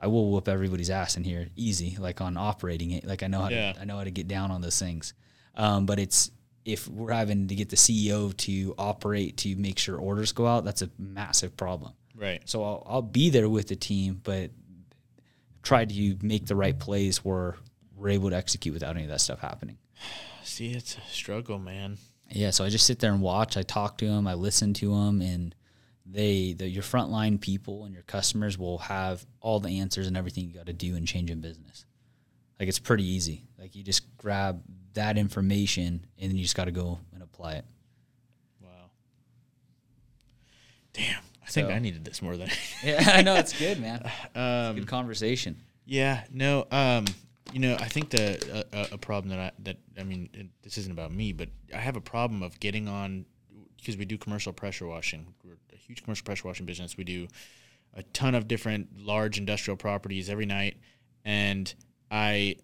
I will whoop everybody's ass in here easy, like on operating it. Like I know how Yeah. to I know how to get down on those things. Um, but it's if we're having to get the CEO to operate to make sure orders go out, that's a massive problem. Right. So I'll, I'll be there with the team, but try to make the right plays where we're able to execute without any of that stuff happening. See, it's a struggle, man. Yeah, so I just sit there and watch. I talk to them, I listen to them, and they, the, your frontline people and your customers will have all the answers and everything you got to do and change in business. Like it's pretty easy. Like you just grab that information and then you just got to go and apply it. Wow. Damn. I think I needed this more than Yeah, I know it's good, man. um, Good conversation. Yeah, no, um, you know, I think the a, a problem that I that I mean, it, this isn't about me, but I have a problem of getting on because we do commercial pressure washing. We're a huge commercial pressure washing business. We do a ton of different large industrial properties every night, and I,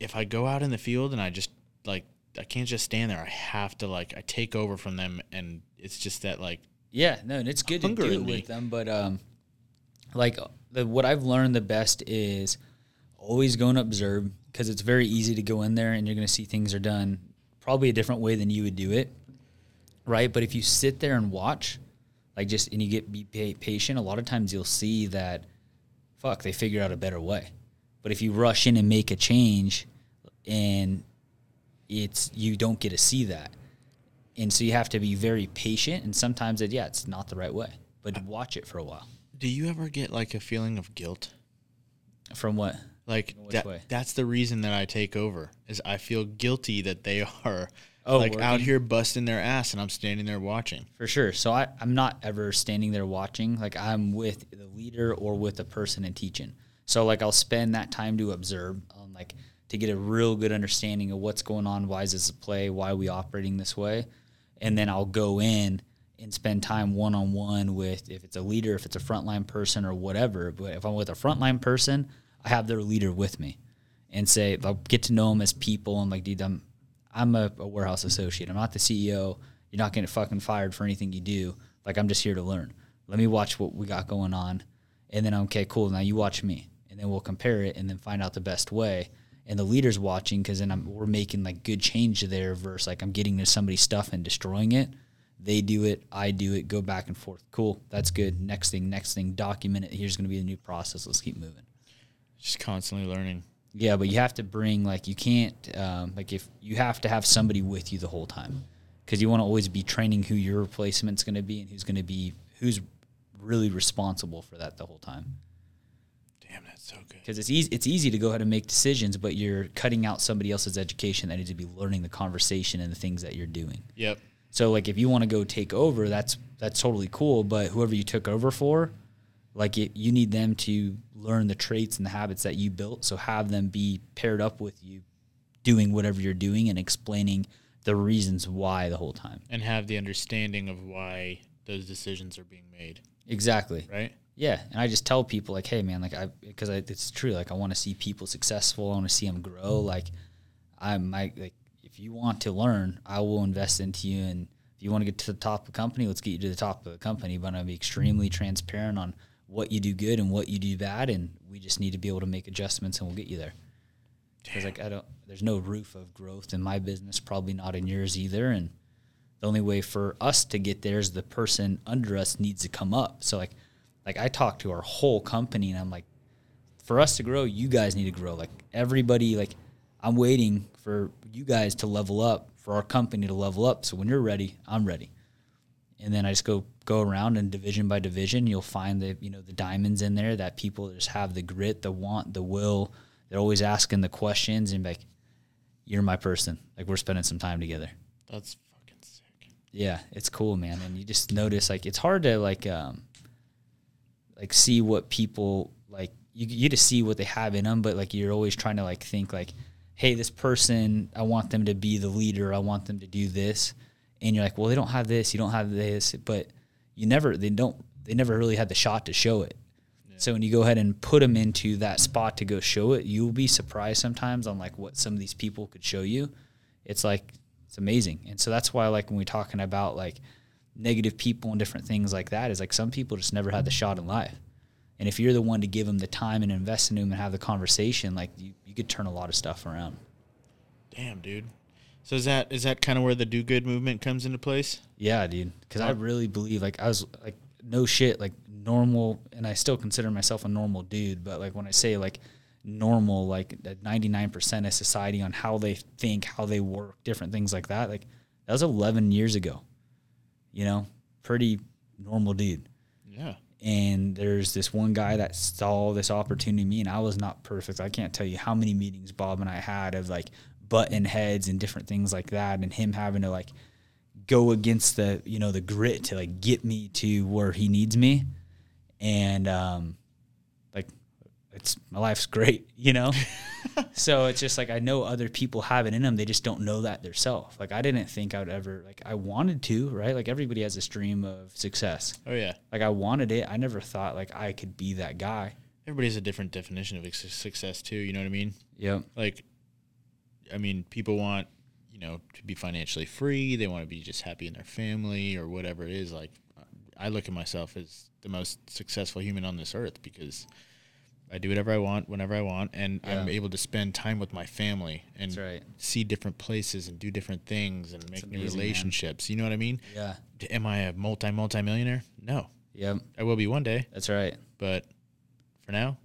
if I go out in the field and I just like I can't just stand there. I have to like I take over from them, and it's just that like Yeah, no, and it's good to do it with them, but um, like the what I've learned the best is always go and observe because it's very easy to go in there and you're going to see things are done probably a different way than you would do it, right? But if you sit there and watch, like just and you get be patient, a lot of times you'll see that fuck they figured out a better way. But if you rush in and make a change, and it's you don't get to see that, and so you have to be very patient. And sometimes it yeah it's not the right way, but watch it for a while. Do you ever get like a feeling of guilt? From what? Like which that, way? that's the reason that I take over is I feel guilty that they are Oh, like out here busting their ass and I'm standing there watching. For sure. So I, I'm not ever standing there watching. Like I'm with the leader or with the person and teaching. So like I'll spend that time to observe on like to get a real good understanding of what's going on, why is this a play, why are we operating this way? And then I'll go in and spend time one on one with if it's a leader, if it's a frontline person or whatever. But if I'm with a frontline person, I have their leader with me and say I'll get to know them as people and like dude I'm I'm a, a warehouse associate. I'm not the CEO. You're not getting fucking fired for anything you do. Like I'm just here to learn. Let me watch what we got going on, and then okay, cool. Now you watch me, then we'll compare it, and then find out the best way. And the leader's watching because then I'm, we're making like good change there. Versus like I'm getting to somebody's stuff and destroying it. They do it, I do it, go back and forth. Cool, that's good. Next thing, next thing, document it. Here's going to be the new process. Let's keep moving. Just constantly learning. Yeah, but you have to bring like you can't um, like if you have to have somebody with you the whole time because you want to always be training who your replacement's going to be and who's going to be who's really responsible for that the whole time. Damn, that's so good. Because it's easy it's easy to go ahead and make decisions, but you're cutting out somebody else's education that needs to be learning the conversation and the things that you're doing. Yep. So like if you want to go take over, that's that's totally cool. But whoever you took over for, like it, you need them to learn the traits and the habits that you built. So have them be paired up with you, doing whatever you're doing and explaining the reasons why the whole time. And have the understanding of why those decisions are being made, Exactly. right? Yeah, and I just tell people like, hey man, like I because I, it's true. Like I want to see people successful. I want to see them grow. Mm. Like I'm like if you want to learn, I will invest into you. And if you want to get to the top of the company, let's get you to the top of the company. But I'll be extremely mm. transparent on what you do good and what you do bad, and we just need to be able to make adjustments, and we'll get you there. Because like I don't, there's no roof of growth in my business, probably not in yours either, and the only way for us to get there is the person under us needs to come up. So like like I talk to our whole company and I'm like, for us to grow, you guys need to grow. Like everybody, like I'm waiting for you guys to level up, for our company to level up. So when you're ready, I'm ready. And then I just go go around and division by division, you'll find the you know the diamonds in there that people just have the grit, the want, the will. They're always asking the questions and like, you're my person. Like we're spending some time together. That's fucking sick. Yeah, it's cool, man. And you just notice like it's hard to like um like see what people like you you just see what they have in them, but like you're always trying to like think like, hey, this person, I want them to be the leader. I want them to do this, and you're like, well, they don't have this, you don't have this, but you never they don't they never really had the shot to show it. So when you go ahead and put them into that spot to go show it, you'll be surprised sometimes on like what some of these people could show you. It's like it's amazing, and so that's why like when we're talking about like negative people and different things like that is like some people just never had the shot in life. And if you're the one to give them the time and invest in them and have the conversation, like you, you could turn a lot of stuff around. Damn, dude. So is that is that kind of where the do good movement comes into place? Yeah, dude. Because I really believe, like, I was like, no shit, like normal, and I still consider myself a normal dude. But like when I say like normal, like ninety nine percent of society on how they think, how they work, different things like that. Like that was eleven years ago. You know, pretty normal dude. Yeah. and there's this one guy that saw this opportunity me and I was not perfect. I can't tell you how many meetings Bob and I had of like button heads and different things like that and him having to like go against the you know the grit to like get me to where he needs me and um it's my life's great you know so it's just like I know other people have it in them they just don't know that themselves like I didn't think I would ever like I wanted to right like everybody has this dream of success Oh yeah. like I wanted it. I never thought like I could be that guy. Everybody has a different definition of success too. You know what I mean? Yeah. Like, I mean, people want you know to be financially free. They want to be just happy in their family or whatever it is. Like, I look at myself as the most successful human on this earth because I do whatever I want whenever I want, and I'm able to spend time with my family and right. see different places and do different things and make new amazing, man. relationships. You know what I mean? Yeah. Am I a multi multi millionaire? No, Yep. I will be one day, That's right. but for now,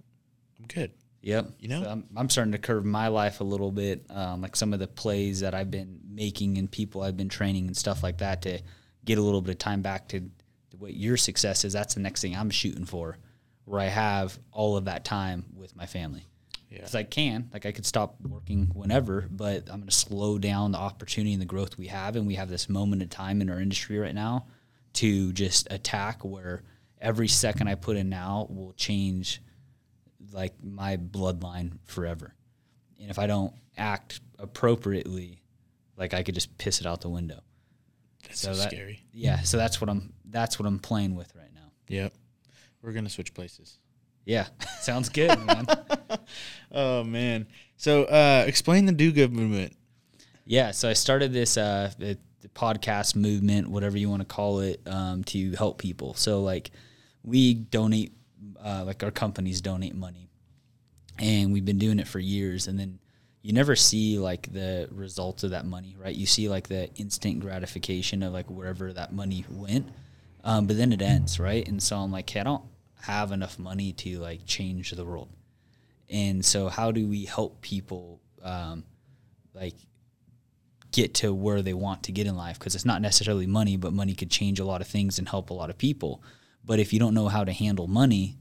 I'm good. Yep. You know? So I'm, I'm starting to curve my life a little bit, um, like some of the plays that I've been making and people I've been training and stuff like that to get a little bit of time back to, to what your success is. That's the next thing I'm shooting for, where I have all of that time with my family. Yeah. Because I can, like I could stop working whenever, but I'm going to slow down the opportunity and the growth we have, and we have this moment in time in our industry right now to just attack where every second I put in now will change like my bloodline forever. And if I don't act appropriately, like I could just piss it out the window. That's So so, that- scary. Yeah, so that's what I'm that's what I'm playing with right now. Yep. We're gonna switch places. Yeah. Sounds good, man. Oh man. So uh, explain the do good movement. Yeah, so I started this uh, the, the podcast movement, whatever you want to call it, um, to help people. So like, we donate, uh, like our companies donate money, and we've been doing it for years. And then you never see like the results of that money, right? You see like the instant gratification of like wherever that money went, um, but then it ends, right? And so I'm like, hey, I don't have enough money to like change the world. And so, how do we help people, um, like get to where they want to get in life because it's not necessarily money, but money could change a lot of things and help a lot of people. But if you don't know how to handle money,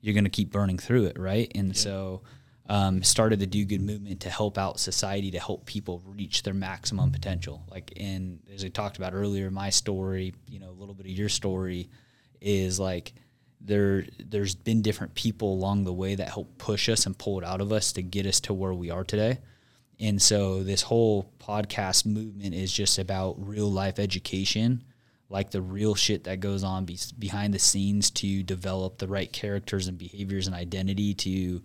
you're going to keep burning through it, right? And so, um, started the Do Good movement to help out society to help people reach their maximum potential. Like, in as I talked about earlier, my story, you know, a little bit of your story is like there there's been different people along the way that help push us and pull it out of us to get us to where we are today. And so this whole podcast movement is just about real life education, like the real shit that goes on be- behind the scenes to develop the right characters and behaviors and identity to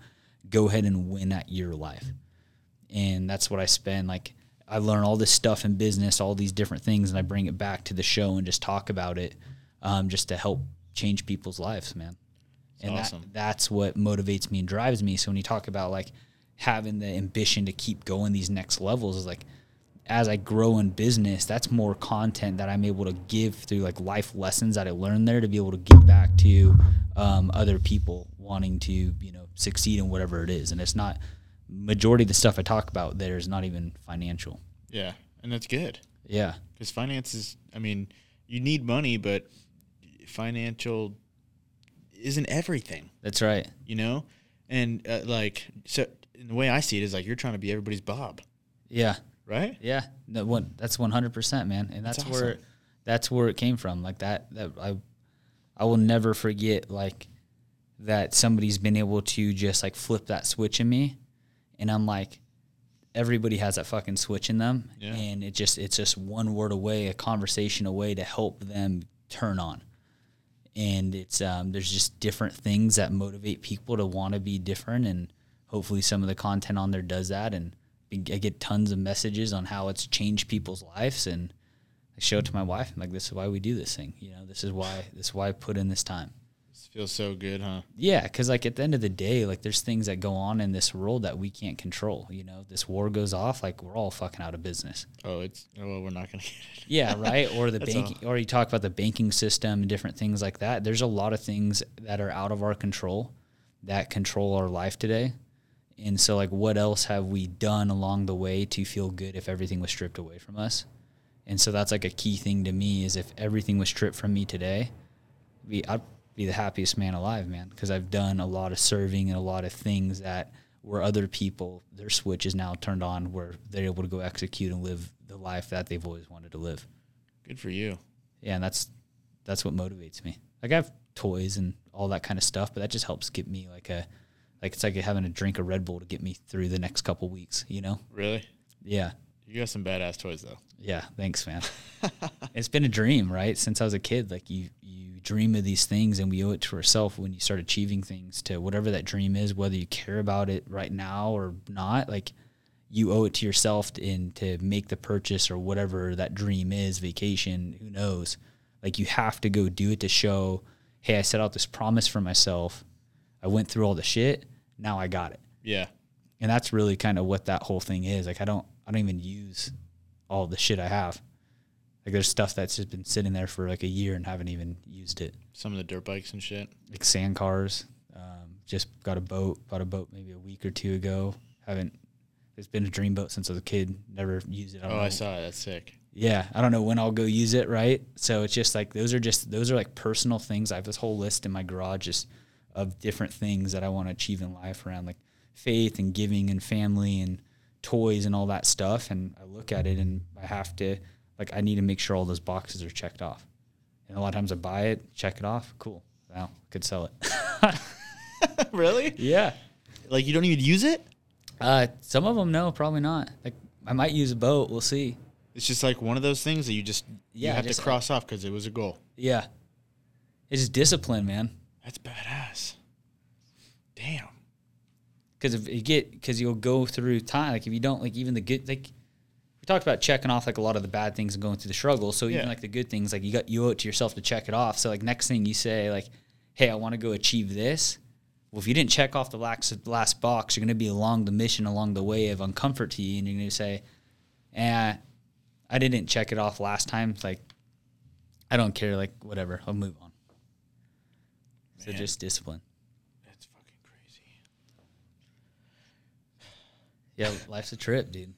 go ahead and win at your life. And that's what I spend like I learn all this stuff in business, all these different things, and I bring it back to the show and just talk about it, um, just to help change people's lives, man. and awesome. that, that's what motivates me and drives me. So when you talk about like having the ambition to keep going these next levels, is like as I grow in business, that's more content that I'm able to give through like life lessons that I learned there to be able to give back to um, other people wanting to you know succeed in whatever it is. And it's not majority of the stuff I talk about there is not even financial. Yeah, and that's good Yeah, because finance is. I mean, you need money, but financial isn't everything. that's right. You know, and uh, like so. And the way I see it is like you're trying to be everybody's Bob, Yeah, right? yeah. No, one that's one hundred percent, man. And that's, That's where that's where it came from. Like that that I I will never forget like that somebody's been able to just like flip that switch in me, and I'm like. Everybody has that fucking switch in them, Yeah. and it just it's just one word away, a conversation away to help them turn on. and it's um, there's just different things that motivate people to want to be different. And hopefully some of the content on there does that. And I get tons of messages on how it's changed people's lives. And I show it to my wife. I'm like this is why we do this thing. You know this is why this is why I put in this time feels so good, huh? yeah because like at the end of the day like there's things that go on in this world that we can't control you know this war goes off like we're all fucking out of business Oh, it's oh, well, we're not gonna get it. yeah, right. Or the banking, or you talk about the banking system and different things like that. There's a lot of things that are out of our control that control our life today. And so, like, what else have we done along the way to feel good if everything was stripped away from us? And so that's like a key thing to me is if everything was stripped from me today, be I'd be the happiest man alive, man, because I've done a lot of serving and a lot of things that where other people their switch is now turned on where they're able to go execute and live the life that they've always wanted to live. Good for you. Yeah, and that's that's what motivates me. Like I have toys and all that kind of stuff, but that just helps get me like a like it's like having a drink of Red Bull to get me through the next couple weeks, you know? Really? Yeah. You got some badass toys though. Yeah, thanks, man. it's been a dream, right? Since I was a kid, like you you dream of these things and we owe it to ourselves when you start achieving things to whatever that dream is, whether you care about it right now or not, like you owe it to yourself in to make the purchase or whatever that dream is, vacation, who knows. Like you have to go do it to show, hey, I set out this promise for myself. I went through all the shit. Now I got it. Yeah. And that's really kind of what that whole thing is. Like I don't I don't even use all the shit I have. Like there's stuff that's just been sitting there for like a year and haven't even used it. Some of the dirt bikes and shit. Like sand cars. Um, just got a boat. Bought a boat maybe a week or two ago. Haven't. It's been a dream boat since I was a kid. Never used it. I Oh, know. I saw it. That's sick. Yeah, I don't know when I'll go use it. Right. So it's just like those are just those are like personal things. I have this whole list in my garage just of different things that I want to achieve in life around like faith and giving and family and toys and all that stuff. And I look at it and I have to like I need to make sure all those boxes are checked off. And a lot of times I buy it, check it off, cool. Now I could sell it. really? yeah. Like you don't even use it? Uh, some of them no, probably not. Like I might use a boat. We'll see. It's just like one of those things that you just yeah, you have just- to cross off because it was a goal. Yeah. It's just discipline, man. That's badass. Damn. because if you get because you'll go through time like if you don't like even the good like talked about checking off like a lot of the bad things and going through the struggle. So even Yeah. like the good things like you got you owe it to yourself to check it off. So like next thing you say like hey i want to go achieve this. Well if you didn't check off the last, last box you're going to be along the mission along the way of uncomfort to you and you're going to say eh i didn't check it off last time. Like i don't care. Like whatever. I'll move on. So just discipline. That's fucking crazy. yeah life's a trip dude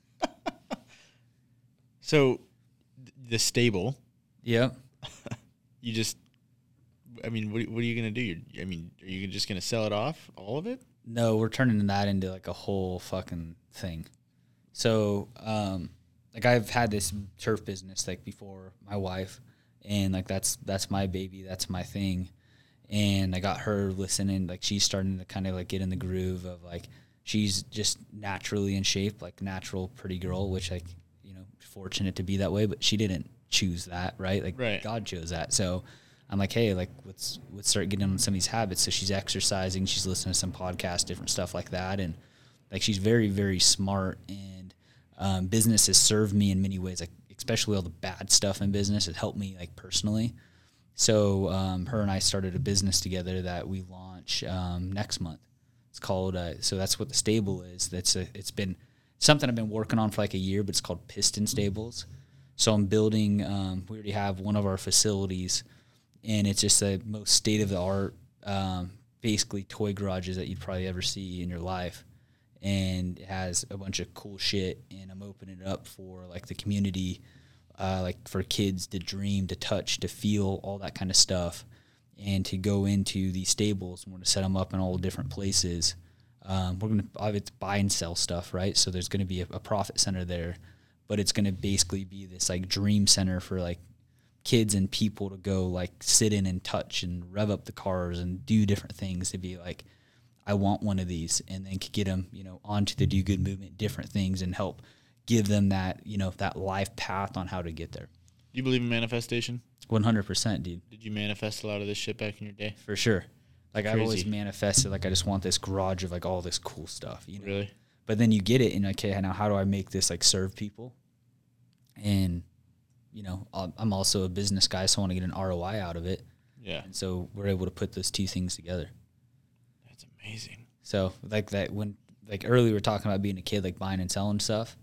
So the stable, Yeah. you just I mean, what, what are you gonna do? You're, I mean, are you just gonna sell it off, all of it? No, we're turning that into like a whole fucking thing. So, um, like I've had this turf business like before my wife, and like that's that's my baby, that's my thing, and I got her listening. Like she's starting to kind of like get in the groove of like she's just naturally in shape, like natural pretty girl, which like fortunate to be that way, but she didn't choose that, right? Like Right. God chose that, so. I'm like, hey, like let's let's start getting on some of these habits. So she's exercising, she's listening to some podcasts, different stuff like that, and like she's very very smart. And um, business has served me in many ways, like especially all the bad stuff in business has helped me like personally. So um, her and I started a business together that we launch um, next month. It's called uh, so that's what the stable is. That's a, it's been something I've been working on for like a year, but it's called Piston Stables. So I'm building. Um, we already have one of our facilities and it's just the most state of the art, um, basically toy garages that you'd probably ever see in your life. And it has a bunch of cool shit, and I'm opening it up for like the community, uh, like for kids to dream, to touch, to feel, all that kind of stuff, and to go into these stables. And we're gonna set them up in all different places. Um, we're gonna obviously buy and sell stuff, right? So there's gonna be a, a profit center there, but it's gonna basically be this like dream center for like kids and people to go like sit in and touch and rev up the cars and do different things to be like I want one of these and then could get them you know onto the do good movement different things and help give them that you know that life path on how to get there Do you believe in manifestation? 100% dude Did you manifest a lot of this shit back in your day? for sure like I've always manifested like I just want this garage of like all this cool stuff you know Really? but then you get it and okay now how do i make this like serve people and you know i'm also a business guy so i want to get an roi out of it Yeah. and so we're able to put those two things together That's amazing. so like that when like earlier we were talking about being a kid like buying and selling stuff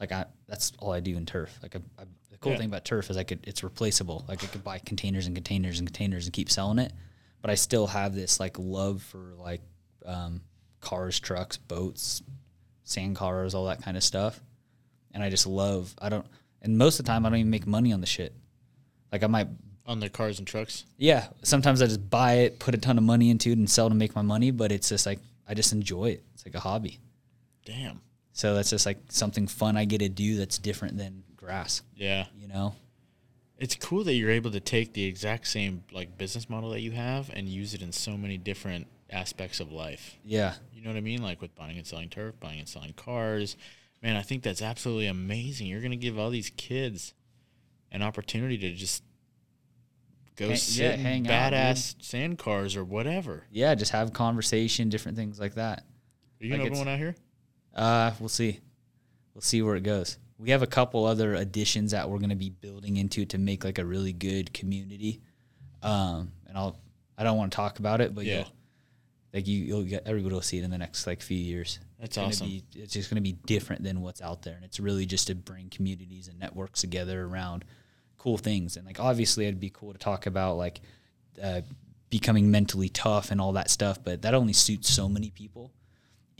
like i that's all i do in turf like I, I, the cool Yeah. thing about turf is i could it's replaceable like i could buy containers and containers and containers and keep selling it but i still have this like love for like um, cars trucks boats sand cars all that kind of stuff and i just love i don't and most of the time i don't even make money on the shit like i might On the cars and trucks? yeah sometimes i just buy it put a ton of money into it and sell to make my money but it's just like i just enjoy it it's like a hobby Damn. so that's just like something fun I get to do that's different than grass, Yeah. you know? It's cool that you're able to take the exact same like business model that you have and use it in so many different aspects of life. Yeah. You know what I mean? Like with buying and selling turf, buying and selling cars. Man, I think that's absolutely amazing. You're going to give all these kids an opportunity to just go Hang- sit yeah, in hang out, dude. badass sand cars or whatever. Yeah, just have conversation, different things like that. Are you going to open one out here? Uh, we'll see. We'll see where it goes. We have a couple other additions that we're going to be building into to make like a really good community. Um, and I'll I don't want to talk about it, but Yeah. like you you'll get everybody will see it in the next like few years. That's It's awesome. Be, it's just going to be different than what's out there, and it's really just to bring communities and networks together around cool things. And like obviously, it'd be cool to talk about like uh, becoming mentally tough and all that stuff, but that only suits so many people.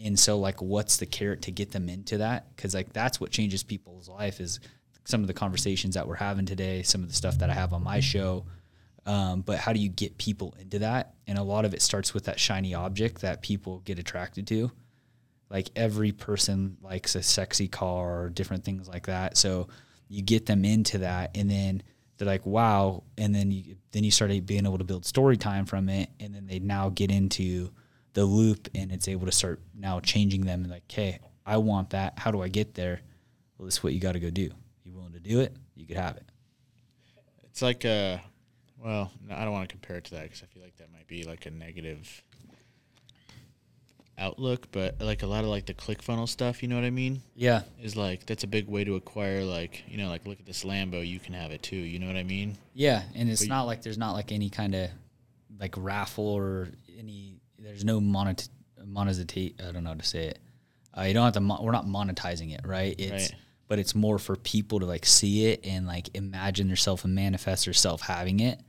And so, like, what's the carrot to get them into that? Because like that's what changes people's life is some of the conversations that we're having today, some of the stuff that I have on my show. Um, but how do you get people into that? And a lot of it starts with that shiny object that people get attracted to. Like every person likes a sexy car or different things like that. So you get them into that, and then they're like, "Wow!" And then you then you start being able to build story time from it, and then they now get into the loop, and it's able to start now changing them. And like, "Hey, I want that. How do I get there?" Well, this is what you got to go do. You willing to do it? You could have it. It's like a, well, I don't want to compare it to that because I feel like that might be like a negative outlook. But like a lot of like the ClickFunnels stuff, you know what I mean? Yeah, Is like that's a big way to acquire like you know like look at this Lambo, you can have it too. You know what I mean? Yeah, and it's But not like there's not like any kind of like raffle or any. There's no monet monetization. I don't know how to say it. Uh, you don't have to. Mo- we're not monetizing it, right? It's Right. but it's more for people to like see it and like imagine themselves and manifest themselves having it,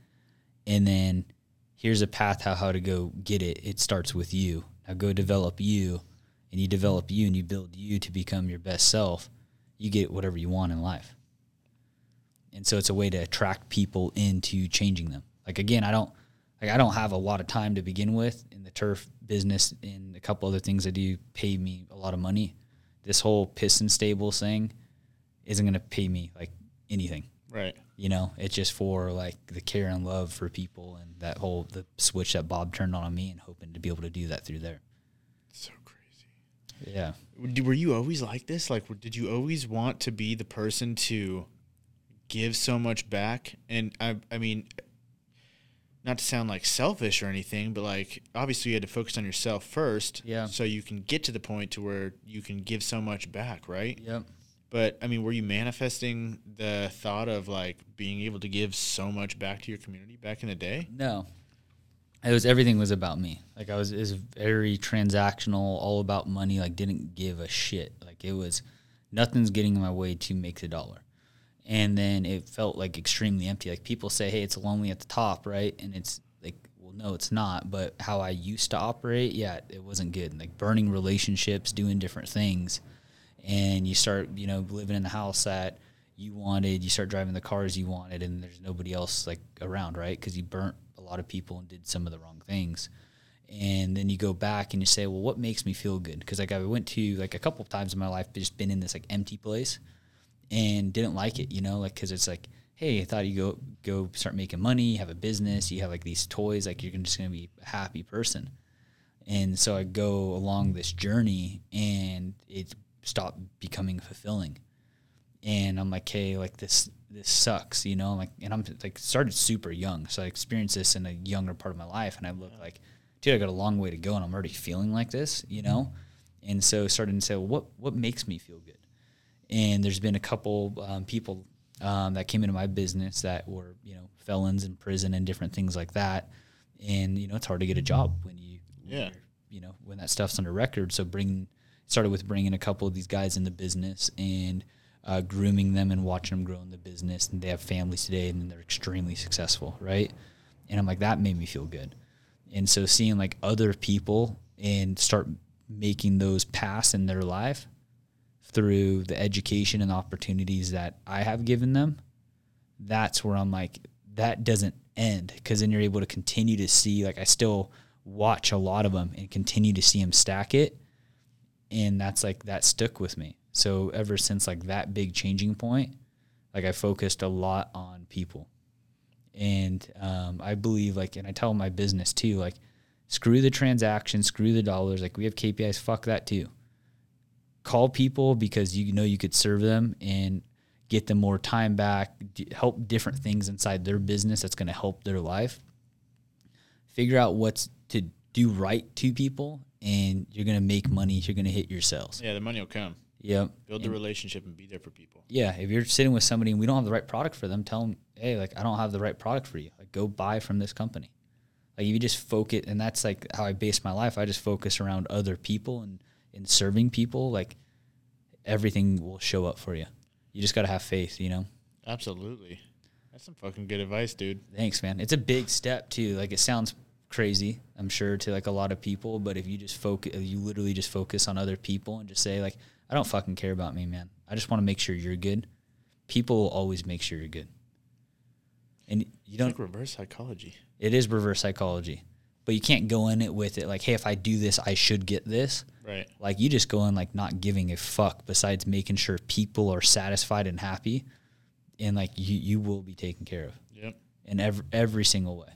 and then here's a path how how to go get it. It starts with you. Now go develop you, and you develop you and you build you to become your best self. You get whatever you want in life and so it's a way to attract people into changing them. Like again, I don't like I don't have a lot of time to begin with in the turf business and a couple other things that do pay me a lot of money. This whole piston stable thing isn't going to pay me like anything. Right. You know, it's just for like the care and love for people and that whole the switch that Bob turned on on me and hoping to be able to do that through there. So crazy. Yeah. Were you always like this? Like, did you always want to be the person to give so much back? And I, I mean, not to sound like selfish or anything, but like obviously you had to focus on yourself first, Yeah. So you can get to the point to where you can give so much back, right? Yep. But I mean, were you manifesting the thought of like being able to give so much back to your community back in the day? No. It was everything was about me. Like I was is very transactional, all about money, like didn't give a shit. Like it was nothing's getting in my way to make the dollar. And then it felt like extremely empty. Like people say, Hey, it's lonely at the top, right? And it's like, well, no, it's not. But how I used to operate, yeah, it wasn't good. Like burning relationships, doing different things. And you start, you know, living in the house that you wanted, you start driving the cars you wanted, and there's nobody else like around, right? Because you burnt a lot of people and did some of the wrong things. And then you go back and you say, well, what makes me feel good? Because like I went to like a couple of times in my life, just been in this like empty place and didn't like it, you know, like because it's like, hey, I thought you go go start making money, you have a business, you have like these toys, like you're just gonna be a happy person. And so I go along this journey, and it stopped becoming fulfilling. And I'm like, hey, like this this sucks, you know, like, and I'm like started super young, so I experienced this in a younger part of my life, and I look like, dude, I got a long way to go, and I'm already feeling like this, you know. Mm-hmm. And so started to say, well, what what makes me feel good? And there's been a couple um, people um, that came into my business that were you know felons in prison and different things like that. And you know it's hard to get a job when you Yeah. you know when that stuff's under record. So bring started with bringing a couple of these guys in the business and uh, grooming them and watching them grow in the business. And they have families today and they're extremely successful right? And i'm like that made me feel good. And so seeing like other people and start making those pass in their life through the education and opportunities that I have given them, that's where I'm like, that doesn't end because then you're able to continue to see, like, I still watch a lot of them and continue to see them stack it. And that's like, that stuck with me. So ever since like that big changing point, like I focused a lot on people. And um, I believe, like, and I tell my business too, like, screw the transaction, screw the dollars. Like, we have KPIs, fuck that too call people because you know you could serve them and get them more time back, d- help different things inside their business that's going to help their life. Figure out what's to do right to people, and you're going to make money. You're going to hit your sales. Yeah, the money will come. Yep. Build the relationship and be there for people. Yeah. If you're sitting with somebody and we don't have the right product for them, tell them, hey, like I don't have the right product for you. Like go buy from this company. Like if you just focus, and that's like how I base my life. I just focus around other people and in serving people. Like everything will show up for you. You just got to have faith, you know. Absolutely. That's some fucking good advice, dude. Thanks, man. It's a big step too. Like it sounds crazy, I'm sure, to like a lot of people. But if you just focus, you literally just focus on other people and just say like, I don't fucking care about me, man. I just want to make sure you're good. People will always make sure you're good. And you don't. like reverse psychology. It is reverse psychology, but you can't go in it with it like, hey, if I do this, I should get this. Right. Like you just go in like not giving a fuck. Besides making sure people are satisfied and happy, and like you, you will be taken care of Yep. in every every single way.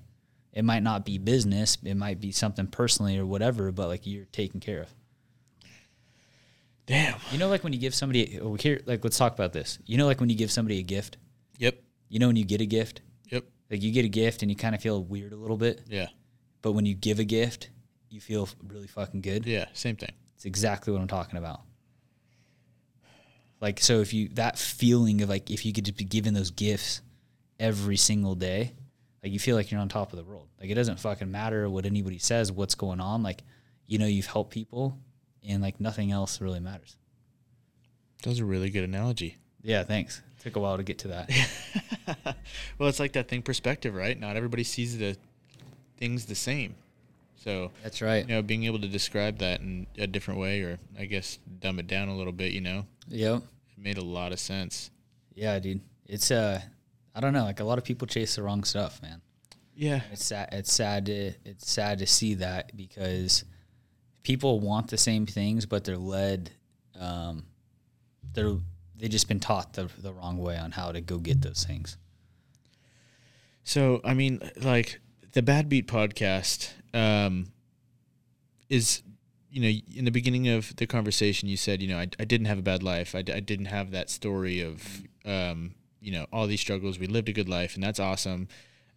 It might not be business, it might be something personally or whatever, but like you're taken care of. Damn. You know, like when you give somebody oh, here, like let's talk about this. You know, like when you give somebody a gift. Yep. You know, when you get a gift, Yep. like you get a gift and you kind of feel weird a little bit, Yeah. But when you give a gift, you feel really fucking good. Yeah. Same thing. It's exactly what I'm talking about. Like, so if you, that feeling of like, if you could just be given those gifts every single day, like you feel like you're on top of the world. Like it doesn't fucking matter what anybody says, what's going on. Like, you know, you've helped people and like nothing else really matters. That was a really good analogy. Yeah. Thanks. Took a while to get to that. well, it's like that thing perspective, right? Not everybody sees the things the same. So, That's right. you know, being able to describe that in a different way or I guess dumb it down a little bit, you know, Yep. it made a lot of sense. Yeah, dude. It's, uh, I don't know. Like a lot of people chase the wrong stuff, man. Yeah. It's sad. It's sad to it's sad to see that because people want the same things, but they're led. Um, they're they just been taught the the wrong way on how to go get those things. So, I mean, like the Bad Beat podcast um, is, you know, in the beginning of the conversation, you said, you know, I, I didn't have a bad life. I, d- I didn't have that story of, um, you know, all these struggles. We lived a good life, and that's awesome.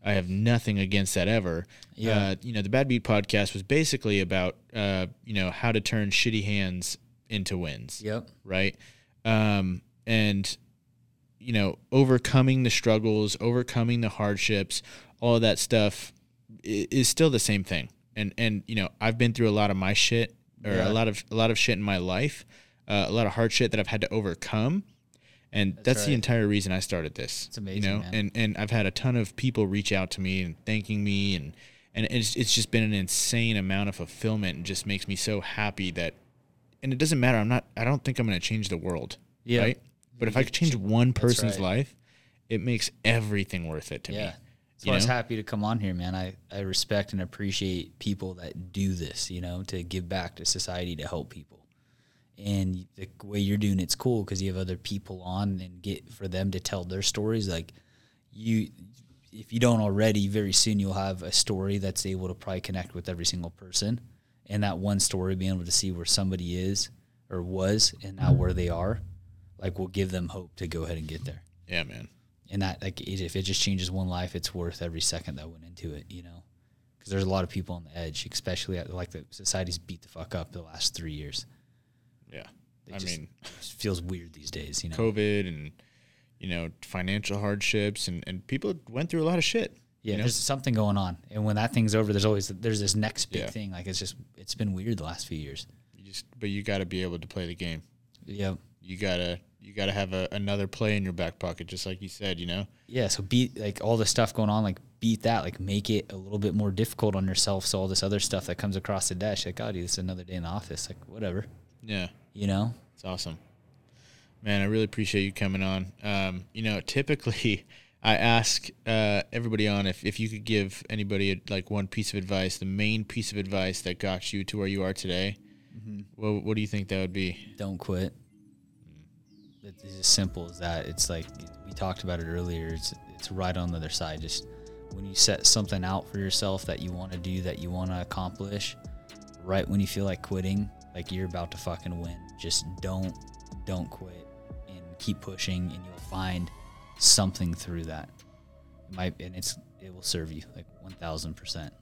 I have nothing against that ever. Yeah. Uh, you know, the Bad Beat podcast was basically about, uh, you know, how to turn shitty hands into wins Yep. right? Um, and you know, overcoming the struggles, overcoming the hardships, all of that stuff is still the same thing. And and you know, I've been through a lot of my shit, or Yeah. a lot of a lot of shit in my life, uh, a lot of hard shit that I've had to overcome. And that's, the right. entire reason I started this. It's amazing, you know, man. and and I've had a ton of people reach out to me and thanking me, and and it's it's just been an insane amount of fulfillment, and just makes me so happy that. And it doesn't matter. I'm not. I don't think I'm going to change the world. Yeah. Right. But if I could change one person's right. life, it makes everything worth it to Yeah. me. That's why I was happy to come on here, man. I, I respect and appreciate people that do this, you know, to give back to society to help people. And the way you're doing it's cool because you have other people on and get for them to tell their stories. Like you, if you don't already, very soon you'll have a story that's able to probably connect with every single person. And that one story, being able to see where somebody is or was and now where they are, like will give them hope to go ahead and get there Yeah, man. And that like if it just changes one life it's worth every second that went into it you know because there's a lot of people on the edge especially at, like the society's beat the fuck up the last three years Yeah. It I just- mean, it just feels weird these days you know COVID and you know financial hardships and and people went through a lot of shit. yeah you know? there's something going on and when that thing's over there's always there's this next big Yeah. thing like it's just it's been weird the last few years You just but you got to be able to play the game. yeah You gotta you gotta have a, another play in your back pocket, just like you said. You know. yeah so beat like all the stuff going on like beat that like make it a little bit more difficult on yourself so all this other stuff that comes across the dash like oh dude it's another day in the office like whatever Yeah. you know It's awesome. Man, I really appreciate you coming on. Um, you know, typically I ask uh, everybody on if, if you could give anybody like one piece of advice, the main piece of advice that got you to where you are today. What, what do you think that would be? don't quit. It's as simple as that. It's like we talked about it earlier. It's it's right on the other side. Just when you set something out for yourself that you want to do, that you want to accomplish, right when you feel like quitting, like you're about to fucking win, just don't don't quit and keep pushing, and you'll find something through that. It might and it's it will serve you like one thousand percent.